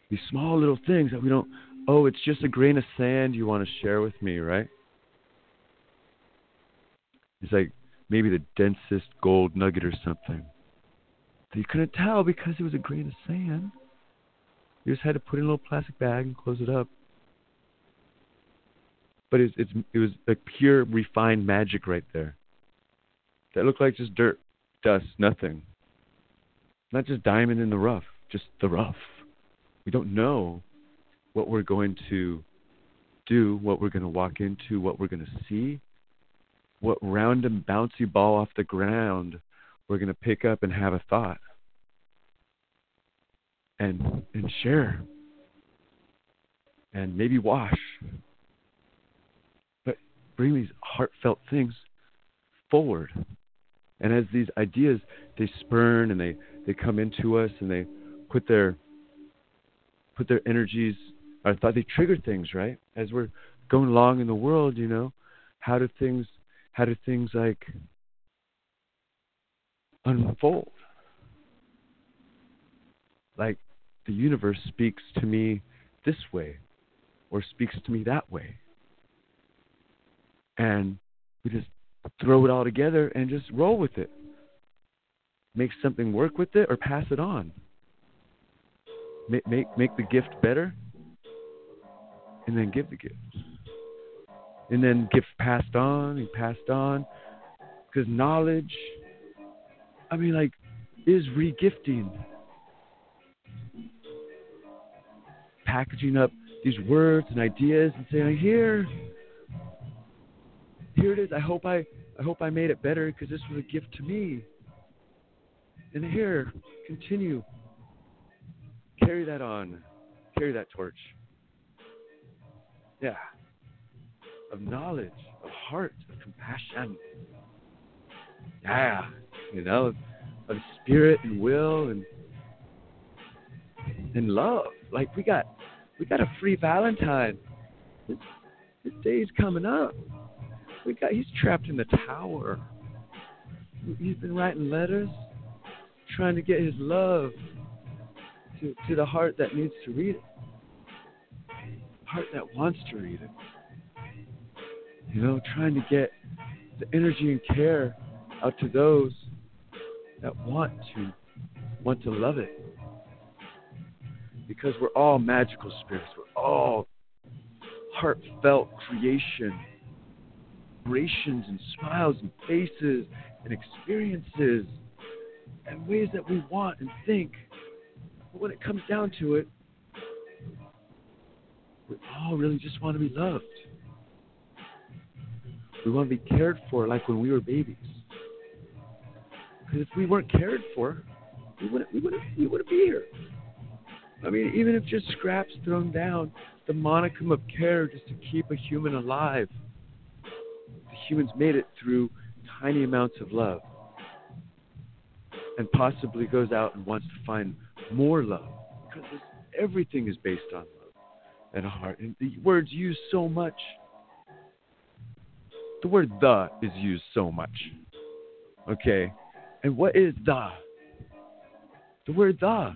Speaker 3: These small little things that we don't, oh, it's just a grain of sand you want to share with me, right? It's like maybe the densest gold nugget or something. You couldn't tell because it was a grain of sand. You just had to put it in a little plastic bag and close it up. But it's, it's it was like pure refined magic right there. That looked like just dirt, dust, nothing. Not just diamond in the rough, just the rough. We don't know what we're going to do, what we're going to walk into, what we're going to see, what random bouncy ball off the ground we're going to pick up and have a thought and and share and maybe wash. But bring these heartfelt things forward. And as these ideas they spurn and they they come into us and they put their put their energies I thought they trigger things right as we're going along in the world you know how do things how do things like unfold like the universe speaks to me this way or speaks to me that way. And we just throw it all together and just roll with it. Make something work with it or pass it on. Make, make, make the gift better and then give the gift. And then gift passed on and passed on. Because knowledge, I mean, like, is regifting. packaging up these words and ideas and saying, "Here, here it is. I hope I, I hope I made it better because this was a gift to me." And here, continue. Carry that on. Carry that torch. Yeah. Of knowledge, of heart, of compassion. Yeah. You know, of spirit and will and and love. Like we got we got a free Valentine. His, his day's coming up. We got he's trapped in the tower. He's been writing letters, trying to get his love to to the heart that needs to read it. Heart that wants to read it. You know, trying to get the energy and care out to those that want to want to love it because we're all magical spirits. We're all heartfelt creation, vibrations and smiles and faces and experiences and ways that we want and think. But when it comes down to it, we all really just want to be loved. We want to be cared for like when we were babies. Because if we weren't cared for, we wouldn't, we wouldn't, we wouldn't be here. I mean, even if just scraps thrown down, the monicum of care just to keep a human alive. The humans made it through tiny amounts of love. And possibly goes out and wants to find more love. Because everything is based on love and heart. And the word's used so much. The word the is used so much. Okay? And what is the? The word the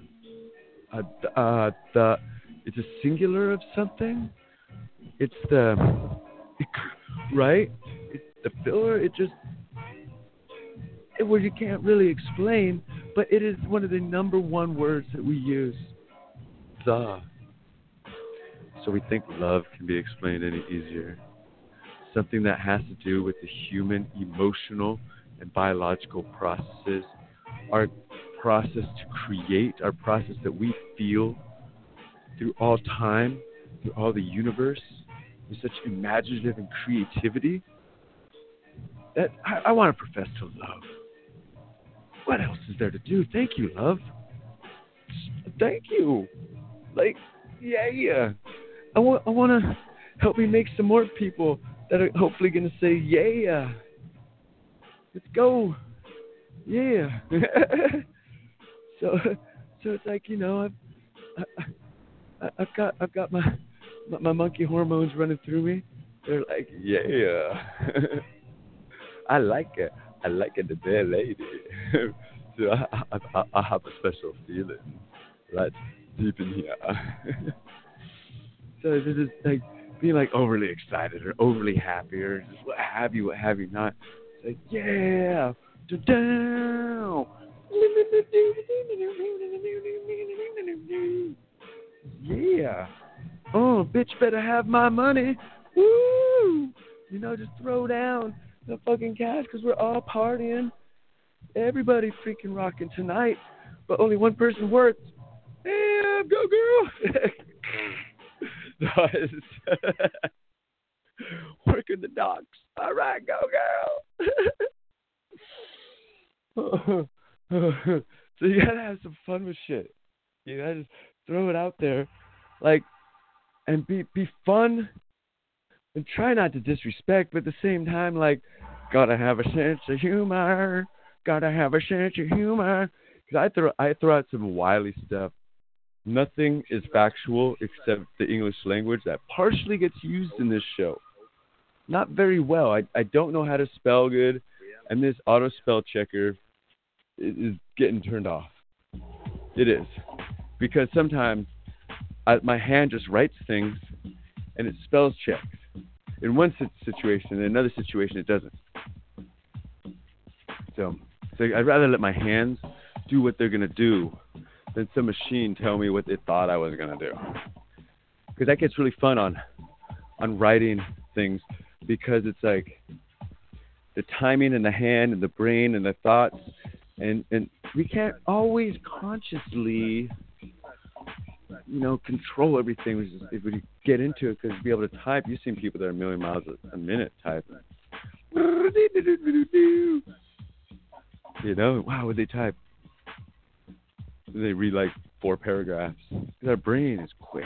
Speaker 3: uh, uh, the it's a singular of something. It's the right. It's the filler. It just it, well, you can't really explain, but it is one of the number one words that we use. The. So we think love can be explained any easier. Something that has to do with the human emotional and biological processes our process to create, our process that we feel through all time, through all the universe, with such imaginative and creativity, that I, I want to profess to love. What else is there to do? Thank you, love. Thank you. Like, yeah, yeah. I want, I want to help me make some more people that are hopefully going to say, yeah. Let's go. Yeah. So, so it's like you know, I've, I, I've got I've got my, my monkey hormones running through me, They're like, yeah, I like it. I like it, the bad lady. so I, I, I, I have a special feeling right deep in here. So this is like being like overly excited or overly happy or just what have you, what have you not. It's like, yeah, down. Yeah. Oh, bitch better have my money. Woo! You know, just throw down the fucking cash because we're all partying. Everybody freaking rocking tonight, but only one person works. Damn, go girl! Working the docks. All right, go girl. so you gotta have some fun with shit. You gotta just throw it out there, like, and be be fun, and try not to disrespect, but at the same time, like, gotta have a sense of humor. Gotta have a sense of humor. Cause I throw I throw out some wily stuff. Nothing is factual except the English language that partially gets used in this show. Not very well. I I don't know how to spell good, and this auto spell checker is getting turned off. It is because sometimes I, my hand just writes things and it spells checks. In one situation, in another situation, it doesn't. So, so I'd rather let my hands do what they're gonna do than some machine tell me what it thought I was gonna do. Because that gets really fun on on writing things because it's like the timing and the hand and the brain and the thoughts and and we can't always consciously you know control everything if we get into it because be able to type you've seen people that are a million miles a, a minute typing you know wow would they type they read like four paragraphs our brain is quick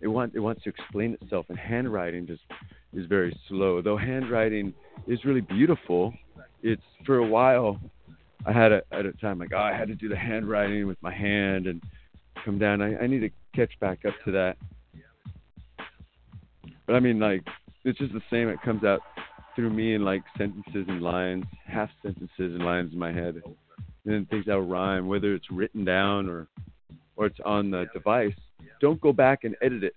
Speaker 3: it wants it wants to explain itself and handwriting just is very slow though handwriting is really beautiful it's for a while I had a at a time like oh I had to do the handwriting with my hand and come down. I, I need to catch back up to that. But I mean like it's just the same. It comes out through me in like sentences and lines, half sentences and lines in my head, and then things that rhyme, whether it's written down or or it's on the device. Don't go back and edit it.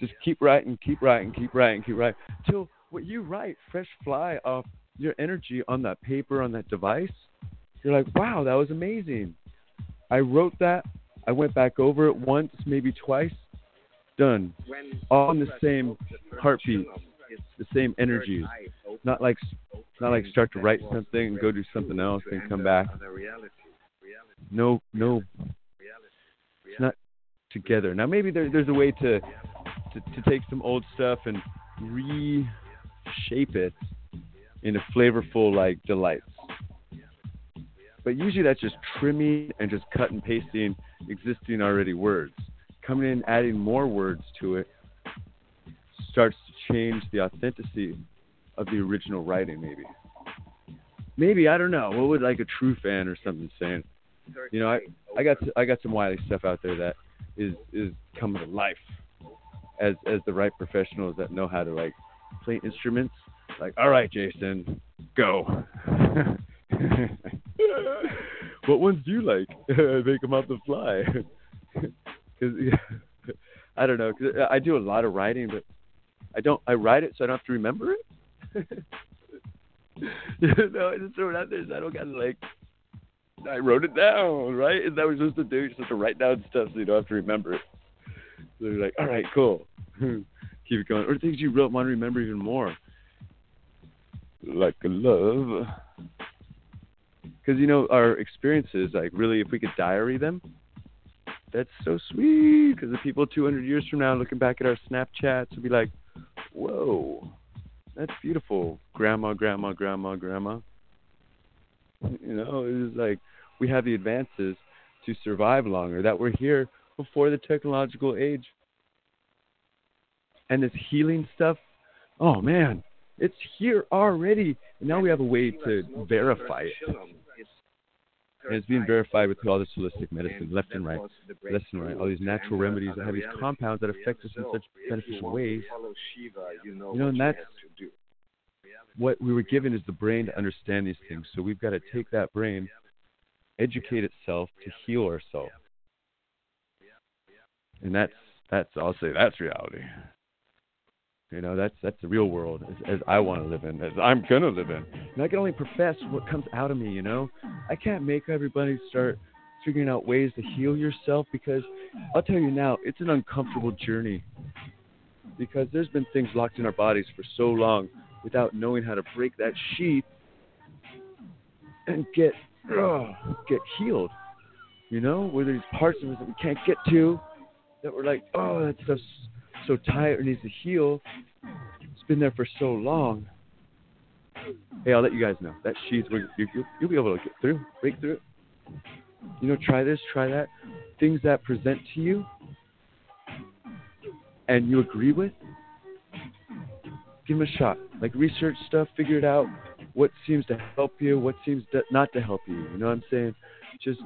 Speaker 3: Just keep writing, keep writing, keep writing, keep writing till what you write fresh fly off your energy on that paper on that device, you're like, wow, that was amazing. I wrote that. I went back over it once, maybe twice. Done. All in the same heartbeat, the same energies. Not like, not like start to write something and go do something else and come back. No, no. It's not together. Now maybe there, there's a way to, to to take some old stuff and reshape it into flavorful like delights. But usually that's just trimming and just cut and pasting existing already words. Coming in, adding more words to it starts to change the authenticity of the original writing, maybe. Maybe I don't know. What would like a true fan or something saying? You know, I I got I got some wily stuff out there that is is coming to life as as the right professionals that know how to like play instruments like, all right, Jason, go. what ones do you like? Make them off the fly. Cause, I don't know. Cause I do a lot of writing, but I don't. I write it so I don't have to remember it. no, I just throw it out there so I don't gotta like. I wrote it down, right? Is that was you're to do? Supposed to write down stuff so you don't have to remember it. So you're like, all right, cool. Keep it going. Or things you wrote want to remember even more like love. Because you know our experiences, like really, if we could diary them, that's so sweet. Because the people 200 years from now looking back at our Snapchats would be like, "Whoa, that's beautiful, grandma, grandma, grandma, grandma." You know, it's like we have the advances to survive longer. That we're here before the technological age. And this healing stuff, oh man, it's here already. And now we have a way to verify it. And it's being verified with all this holistic medicine, left and right, left and right, all these natural remedies that have these compounds that affect us in such beneficial ways. You know, and that's what we were given is the brain to understand these things. So we've got to take that brain, educate itself to heal ourselves. And that's that's I'll say that's reality. You know, that's that's the real world as, as I want to live in, as I'm gonna live in. And I can only profess what comes out of me. You know, I can't make everybody start figuring out ways to heal yourself because I'll tell you now, it's an uncomfortable journey. Because there's been things locked in our bodies for so long without knowing how to break that sheath and get get healed. You know, where there's parts of us that we can't get to, that we're like, oh, that stuff's so tight or needs to heal. It's been there for so long. Hey, I'll let you guys know that sheath. You, you, you'll be able to get through, break through it. You know, try this, try that. Things that present to you and you agree with, give them a shot. Like research stuff, figure it out. What seems to help you, what seems not to help you. You know what I'm saying? Just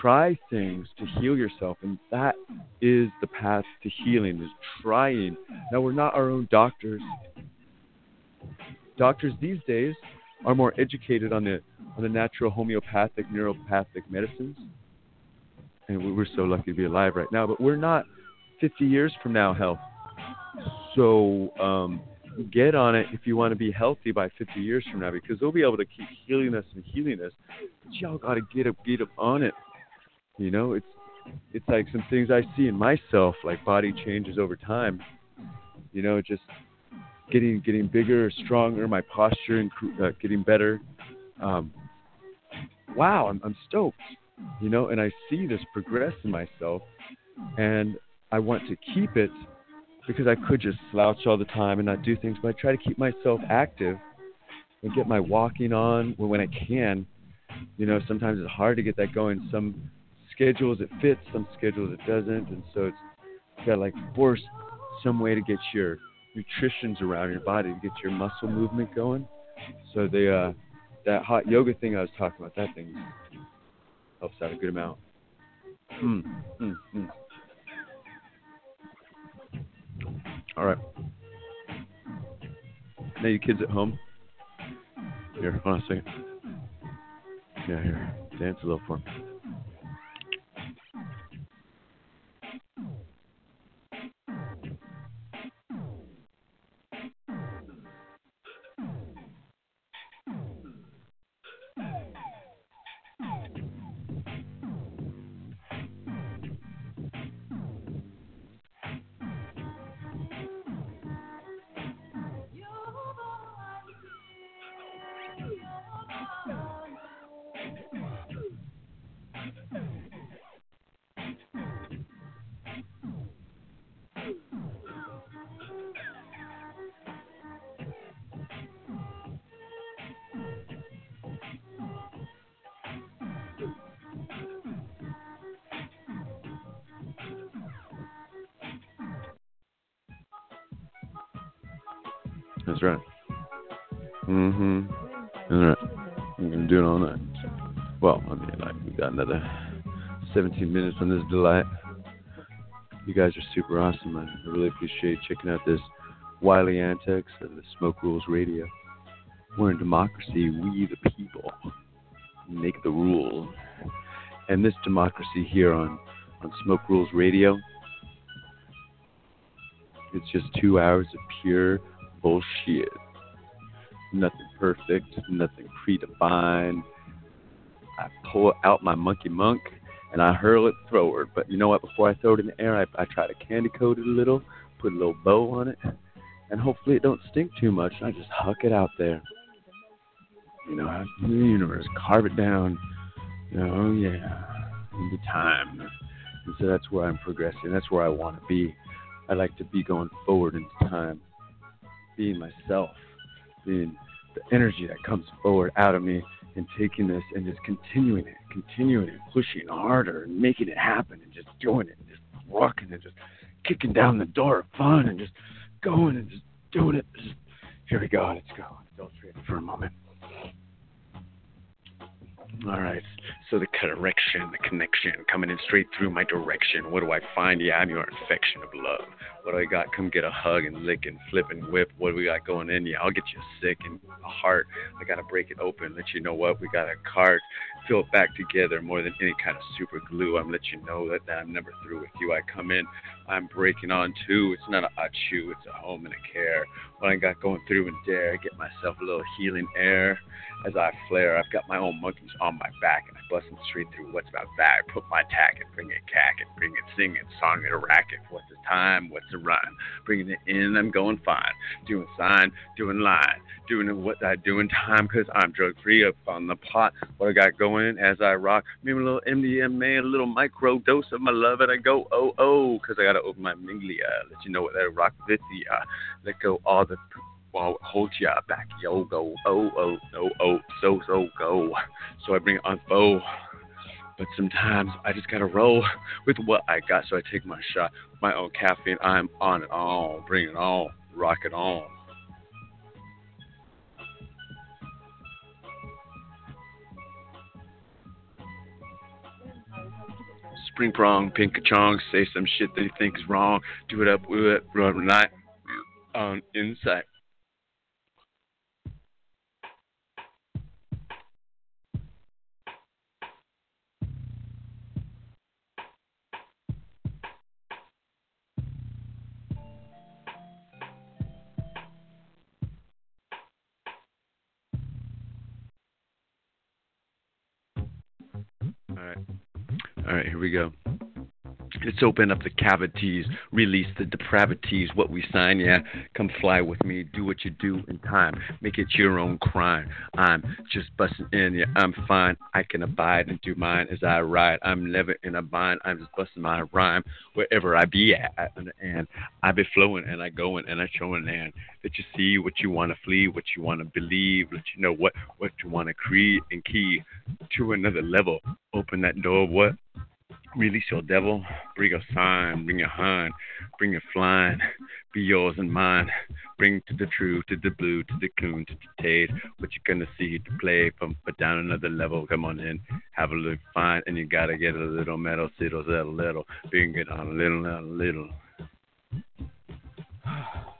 Speaker 3: try things to heal yourself, and that is the path to healing. Is trying. Now we're not our own doctors. Doctors these days are more educated on the on the natural homeopathic, neuropathic medicines, and we're so lucky to be alive right now. But we're not 50 years from now, health. So um, get on it if you want to be healthy by 50 years from now, because they'll be able to keep healing us and healing us. But y'all got to get up, get up on it. You know, it's it's like some things I see in myself, like body changes over time. You know, just getting getting bigger, stronger, my posture and uh, getting better. Um, wow, I'm, I'm stoked. You know, and I see this progress in myself, and I want to keep it because I could just slouch all the time and not do things, but I try to keep myself active and get my walking on when, I can. You know, sometimes it's hard to get that going. Some schedules it fits, some schedules it doesn't, and so it's you got like force some way to get your nutritions around your body to get your muscle movement going. So the uh, that hot yoga thing I was talking about, that thing helps out a good amount. Mm, mm, mm. All right. Now you kids at home. Here, hold on a second. Yeah, here. Dance a little for me. 17 minutes on this delight. You guys are super awesome. I really appreciate checking out this Wiley antics of the Smoke Rules Radio. We're in democracy. We the people make the rules, and this democracy here on on Smoke Rules Radio. It's just two hours of pure bullshit. Nothing perfect, nothing predefined. I pull out my monkey monk and I hurl it forward. But you know what? Before I throw it in the air, I, I try to candy coat it a little, put a little bow on it, and hopefully it don't stink too much. And I just huck it out there. You know, the universe, carve it down. Oh yeah, the time. And so that's where I'm progressing. That's where I want to be. I like to be going forward into time being myself, being the energy that comes forward out of me and taking this and just continuing it, continuing it, pushing harder and making it happen and just doing it, and just rocking and just kicking down the door of fun and just going and just doing it. Just, here we go. Let's go. Let's for a moment. All right. So the correction, the connection, coming in straight through my direction. What do I find? Yeah, I'm your infection of love. What do I got? Come get a hug and lick and flip and whip. What do we got going in? Yeah, I'll get you sick and a heart. I gotta break it open, let you know what we got a cart, fill it back together more than any kind of super glue. I'm let you know that, that I'm never through with you. I come in, I'm breaking on too. It's not a chew, it's a home and a care. What I got going through and dare, get myself a little healing air as I flare. I've got my own monkeys on my back and I bust them straight through what's about that. I put my tack and bring it cack and bring it sing it, song it a racket. What's the time? What's the rhyme? Bringing it in, I'm going fine. Doing sign, doing line, doing what I do in time because I'm drug free up on the pot. What I got going as I rock. Maybe a little MDMA, a little micro dose of my love, and I go oh oh because I got to open my minglia. Let you know what that rock with ya. Let go all the well, hold ya back, yo, go, oh, oh, no, oh, so, so, go. So I bring it on foe. But sometimes I just gotta roll with what I got, so I take my shot. My own caffeine, I'm on it on, bring it on, rock it on. Spring prong, pink chong, say some shit that you think is wrong. Do it up, do it, run night on insight. Go. Let's open up the cavities, release the depravities. What we sign, yeah. Come fly with me, do what you do in time. Make it your own crime. I'm just busting in, yeah. I'm fine. I can abide and do mine as I ride. I'm never in a bind. I'm just busting my rhyme wherever I be at. And I be flowing and I going and I showing and that you see what you want to flee, what you want to believe, let you know what what you want to create and key to another level. Open that door. What? Release your devil, bring a sign, bring a hind, bring it flying, be yours and mine. Bring to the true, to the blue, to the coon, to the tade. What you gonna see? To play from but down another level. Come on in, have a look fine, and you gotta get a little metal, siddles a little, bring it on a little, a little.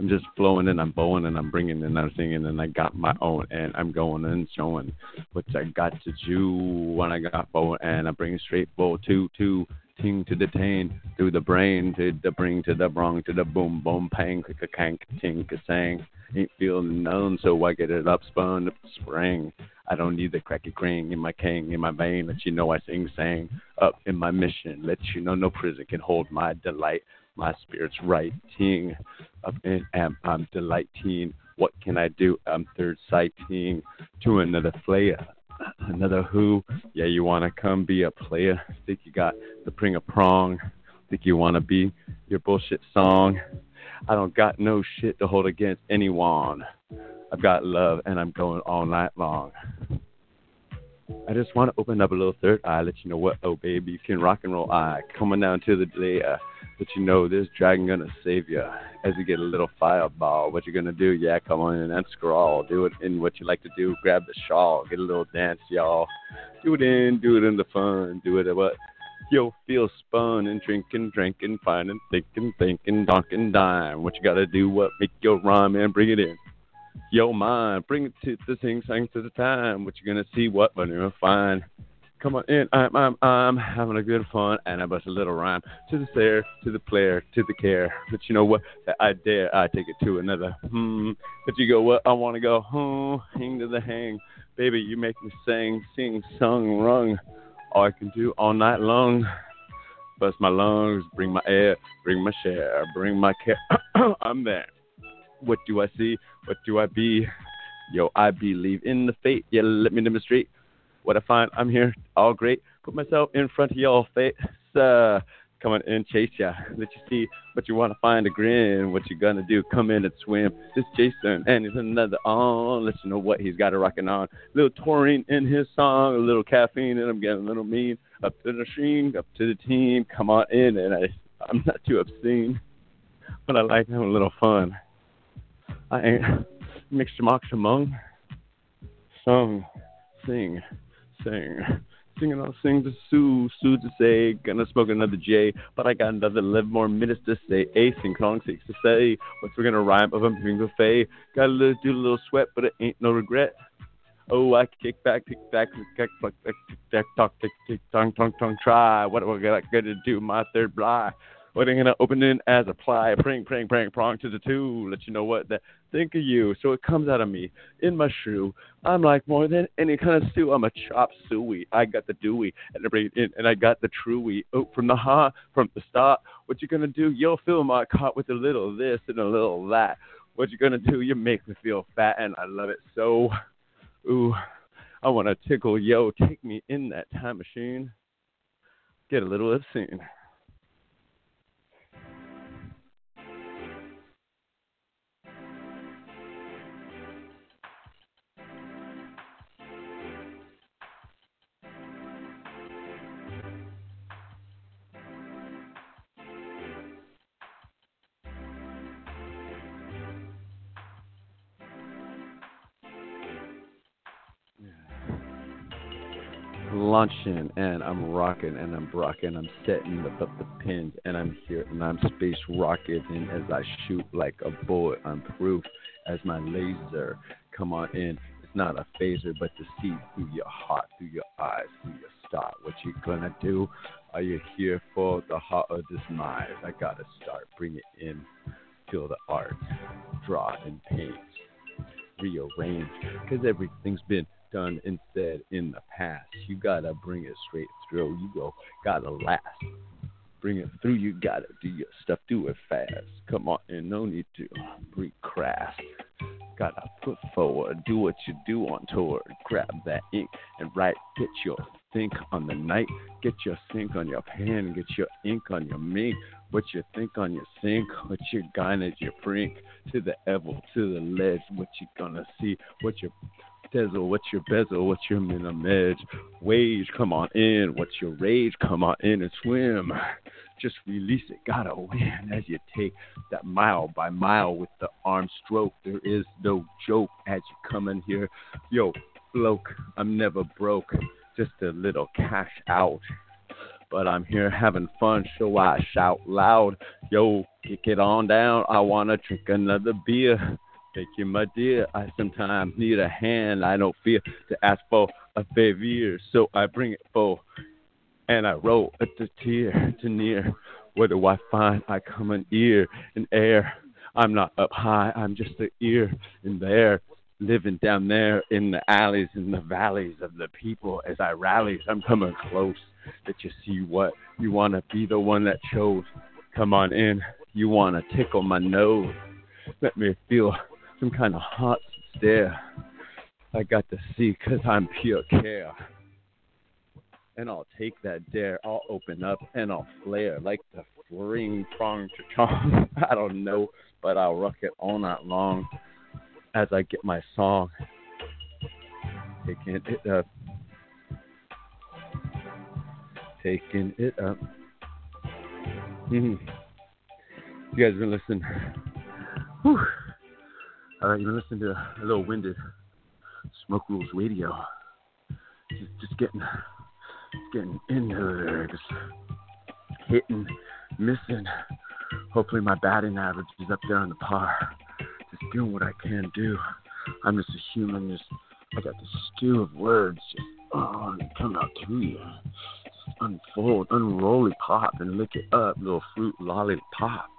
Speaker 3: I'm just flowing and I'm bowing and I'm bringing and I'm singing and I got my own and I'm going and showing what I got to do when I got bow and I bring straight bow to to ting to the tain through the brain to the bring to the brong to the boom boom pang click a cank ting a sang. Ain't feeling none so I get it up spun up spring I don't need the cracky cring in my king in my vein let you know I sing sang up in my mission. Let you know no prison can hold my delight my spirit's writing in am I'm delighting. What can I do? I'm third sighting to another player. Another who? Yeah, you wanna come be a player? Think you got the bring a prong? Think you wanna be your bullshit song? I don't got no shit to hold against anyone. I've got love and I'm going all night long. I just want to open up a little third eye, let you know what, oh baby, you can rock and roll eye. Coming down to the day, uh, let you know this dragon gonna save you. As you get a little fireball, what you gonna do? Yeah, come on in and scrawl. Do it in what you like to do. Grab the shawl, get a little dance, y'all. Do it in, do it in the fun. Do it at what? Yo, feel spun and drinking, drinking, finding, thinking, thinking, donking, dime. What you gotta do? What make your rhyme and bring it in? Yo, mind, bring it to the sing, sang to the time. What you're gonna see? What when you find? Come on in, I'm, I'm, I'm having a good fun, and I bust a little rhyme to the stair, to the player, to the care. But you know what? I dare, I take it to another. Hmm. But you go, what? I want to go, hmm, hang to the hang. Baby, you make me sing, sing, sung, rung. All I can do all night long. Bust my lungs, bring my air, bring my share, bring my care. I'm there. What do I see? What do I be? Yo, I believe in the fate. Yeah, let me demonstrate what I find. I'm here, all great. Put myself in front of y'all face. Uh, come on and chase ya. Let you see what you want to find a grin. What you gonna do? Come in and swim. This Jason and he's another on. Let you know what he's got a rocking on. A little taurine in his song, a little caffeine, and I'm getting a little mean. Up to the machine, up to the team. Come on in, and I, I'm not too obscene, but I like having a little fun. I ain't Mix amongst among. Song, sing, sing. Singing all sing to Sue, Sue to say, gonna smoke another J, but I got another 11 more minutes to say. A sing song six to say, what's we gonna rhyme of a buffet? Got a little, do a little sweat, but it ain't no regret. Oh, I kick back, kick back, kick back, kick back, talk, tick, tick, tongue, tongue, tongue, try. What am I gonna do? My third blind. I gonna open in as a apply? Pring, pring, pring, prong to the two. Let you know what that think of you. So it comes out of me in my shoe. I'm like more than any kind of stew. I'm a chop suey. I got the dewy and every and I got the truey. Oh, from the ha, from the start. What you gonna do? You'll fill my cart with a little this and a little that. What you gonna do? You make me feel fat and I love it so. Ooh, I wanna tickle yo. Take me in that time machine. Get a little obscene. Launching and I'm rocking and I'm rocking. I'm setting the, the pins and I'm here and I'm space rocketing as I shoot like a bullet. I'm proof as my laser come on in. It's not a phaser, but to see through your heart, through your eyes, through your start. What you gonna do? Are you here for the heart of this mind? I gotta start. Bring it in. Feel the art. Draw and paint. Rearrange. Cause everything's been done and said in the past. You gotta bring it straight through. You go, gotta last. Bring it through. You gotta do your stuff. Do it fast. Come on, and no need to be crass. Gotta put forward. Do what you do on tour. Grab that ink and write. Get your think on the night. Get your sink on your pen. Get your ink on your mink. What you think on your sink. What you gonna your brink. To the evil, to the ledge. What you gonna see. What you Tezel, what's your bezel? What's your minimum edge? Wage, come on in. What's your rage? Come on in and swim. Just release it. Gotta win as you take that mile by mile with the arm stroke. There is no joke as you come in here. Yo, bloke, I'm never broke. Just a little cash out. But I'm here having fun, so I shout loud. Yo, kick it on down. I wanna drink another beer. Thank you, my dear. I sometimes need a hand. I don't fear to ask for a favor, so I bring it for. And I roll at the tear to near. What do I find? I come in ear and air. I'm not up high, I'm just the ear in there, living down there in the alleys in the valleys of the people as I rally. I'm coming close. That you see what you want to be the one that chose. Come on in. You want to tickle my nose. Let me feel some kind of hot stare I got to see because I'm pure care. And I'll take that dare, I'll open up and I'll flare like the fling prong to chong. I don't know, but I'll rock it all night long as I get my song. Taking it up. Taking it up. Mm-hmm. You guys been listening? Whew. All right, you're listening to a little winded Smoke Rules Radio. Just, just getting, getting into there, just hitting, missing. Hopefully, my batting average is up there on the par. Just doing what I can do. I'm just a human. Just I got this stew of words just oh, come out to you. Just unfold, unroll it, pop, and lick it up, little fruit lollipop.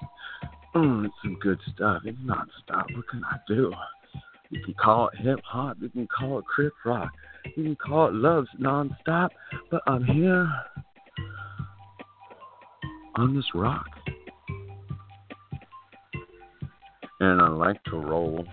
Speaker 3: Mm, it's some good stuff. It's not stop. What can I do? You can call it hip hop. You can call it crip rock. You can call it love's nonstop. But I'm here on this rock. And I like to roll.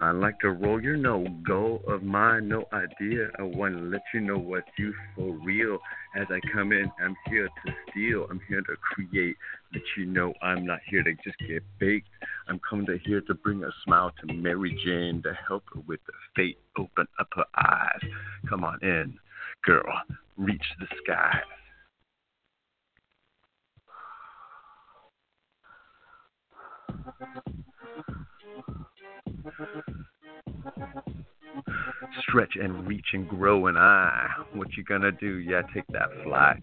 Speaker 3: I like to roll. You're no go of mine, no idea. I want to let you know what's you for real. As I come in, I'm here to steal. I'm here to create. Let you know I'm not here to just get baked. I'm coming to here to bring a smile to Mary Jane to help her with the fate. Open up her eyes. Come on in, girl. Reach the skies. Stretch and reach and grow and I. What you gonna do? Yeah, take that fly.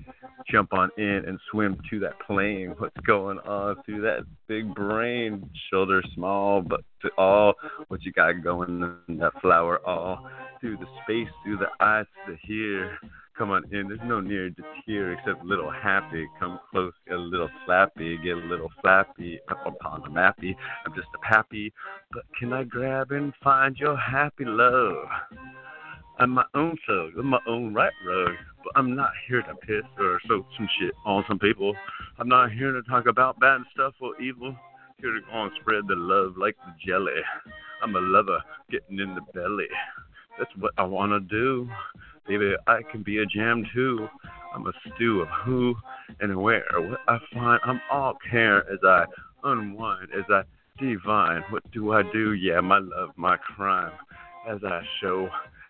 Speaker 3: Jump on in and swim to that plane. What's going on through that big brain? Shoulder small, but to all. What you got going in that flower all? Through the space, through the eyes to here. Come on in. There's no need to tear except little happy. Come close, get a little slappy, get a little flappy. Up upon the mappy. I'm just a happy, but can I grab and find your happy love? I'm my own thug, I'm my own right road. But I'm not here to piss or soak some shit on some people. I'm not here to talk about bad stuff or evil. Here to go and spread the love like the jelly. I'm a lover getting in the belly. That's what I wanna do. Baby, I can be a jam too. I'm a stew of who and where. What I find, I'm all care as I unwind, as I divine. What do I do? Yeah, my love, my crime. As I show,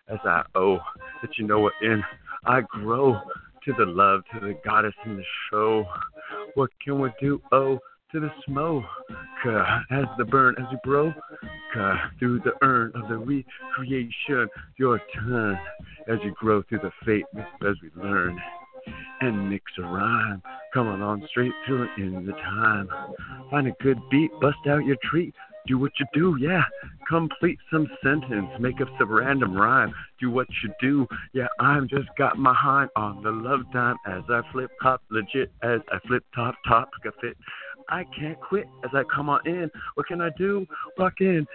Speaker 3: as I owe, that you know what in I grow to the love, to the goddess in the show. What can we do? Oh, to the smoke, uh, as the burn, as you broke uh, through the urn of the recreation. Your turn as you grow through the fate, as we learn and mix a rhyme. Coming on straight through it in the time. Find a good beat, bust out your treat. Do what you do, yeah. Complete some sentence, make up some random rhyme. Do what you do, yeah. I'm just got my hind on the love time as I flip top, legit as I flip top, top, got fit. I can't quit as I come on in. What can I do? Walk in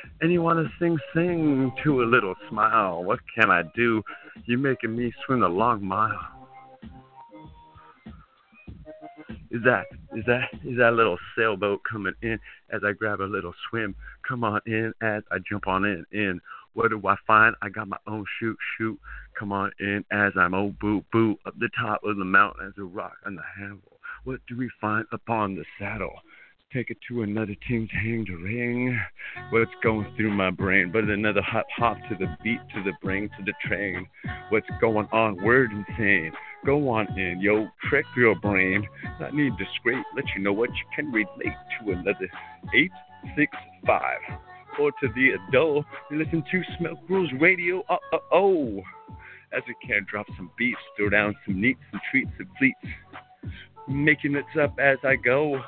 Speaker 3: want to sing, sing to a little smile. What can I do? You're making me swim a long mile. Is that is that is that little sailboat coming in as I grab a little swim? Come on in as I jump on in. In what do I find? I got my own shoot shoot. Come on in as I'm oh boo boo up the top of the mountain as a rock on the handle. What do we find upon the saddle? Take it to another team's hang to ring. What's going through my brain? But another hop hop to the beat, to the brain, to the train. What's going on? Word insane. Go on in, yo, trick your brain. Not need to scrape, let you know what you can relate to another eight six five. Or to the adult, you listen to Smoke Rules Radio. Uh uh oh. As we can drop some beats, throw down some neats and treats and fleets. Making it up as I go.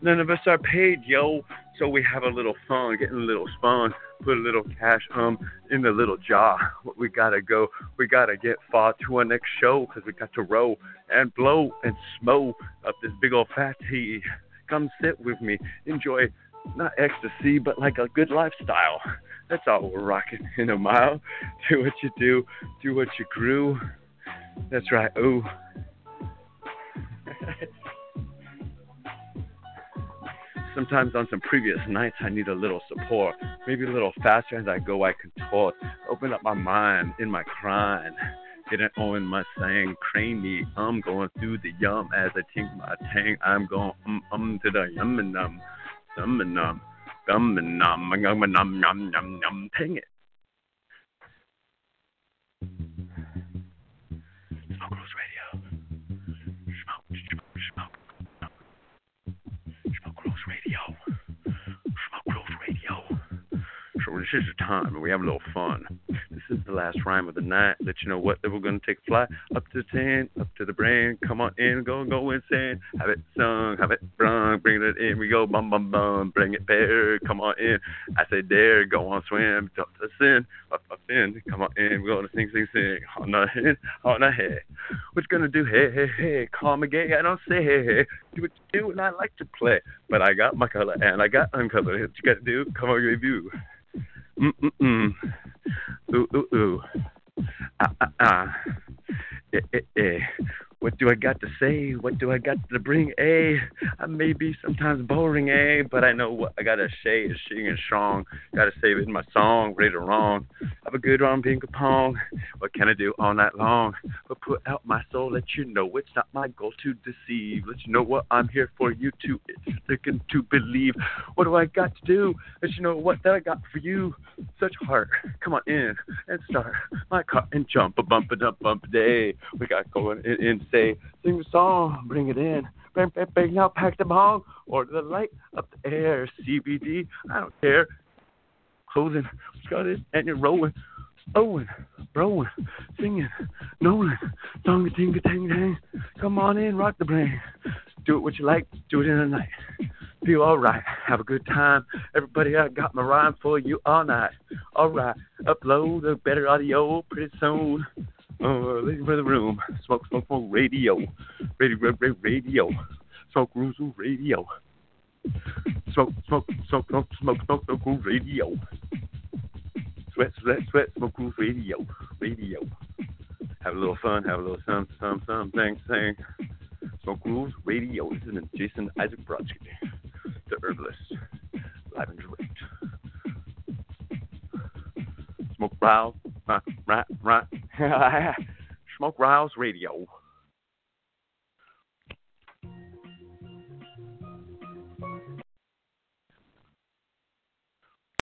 Speaker 3: None of us are paid, yo. So we have a little fun, getting a little spun, put a little cash um in the little jar. We gotta go, we gotta get far to our next show, cause we got to roll and blow and smoke up this big old fatty. Come sit with me, enjoy not ecstasy, but like a good lifestyle. That's all we're rocking in a mile. Do what you do, do what you grew. That's right. Ooh. Sometimes on some previous nights, I need a little support. Maybe a little faster as I go, I contort. Open up my mind in my crime. Didn't own my saying, creamy. I'm going through the yum as I think my tang. I'm going um um to the yum and um, yum and um, yum and um, yum and um, yum yum yum. Ping it. This is the time, and we have a little fun. This is the last rhyme of the night. Let you know what that we're gonna take a fly up to the ten, up to the brain. Come on in, go go insane. Have it sung, have it brung, bring it in. We go bum bum bum, bring it bare. Come on in. I say dare, go on swim, jump to sin, up up in. Come on in, we're gonna sing sing sing. On the head, on the head. What you gonna do? Hey hey hey, call me gay. I don't say hey hey. Do what you do, and I like to play. But I got my color and I got uncolor. What you gotta do? Come on, review. Mm mm mm. Ooh ooh ooh. Ah ah ah. Eh eh eh. What do I got to say? What do I got to bring? A, I may be sometimes boring, eh? But I know what I gotta say is singing strong. Gotta save it in my song, right or wrong. Have a good round ping pong. What can I do all night long? But put out my soul, let you know it's not my goal to deceive. Let you know what I'm here for you to. Looking to believe. What do I got to do? Let you know what that I got for you. Such heart. Come on in and start my car and jump a bump a dump bump a day. We got going in, in say, sing the song, bring it in. Bang, bang, bang, now pack the bong, or the light up the air. CBD, I don't care. closing, scudded, and you're rolling. Owen, Rowan, singing, Nolan, song a ting tang. Come on in, rock the brain. Do it what you like, do it in the night. Feel alright, have a good time. Everybody, I got my rhyme for you all night. Alright, upload a better audio pretty soon. Uh, for the room. Smoke, smoke, smoke, radio. Radio, radio, radio. Smoke, rules, radio. Smoke, smoke, smoke, smoke, smoke, smoke, smoke, radio. Sweat, sweat, sweat, smoke, groove, radio, radio. Have a little fun, have a little some, some, something, sing. Smoke Grooves Radio. This is Jason Isaac Brodsky, the herbalist, live and direct. Smoke Rouse, right, right, right. Smoke Rules Radio.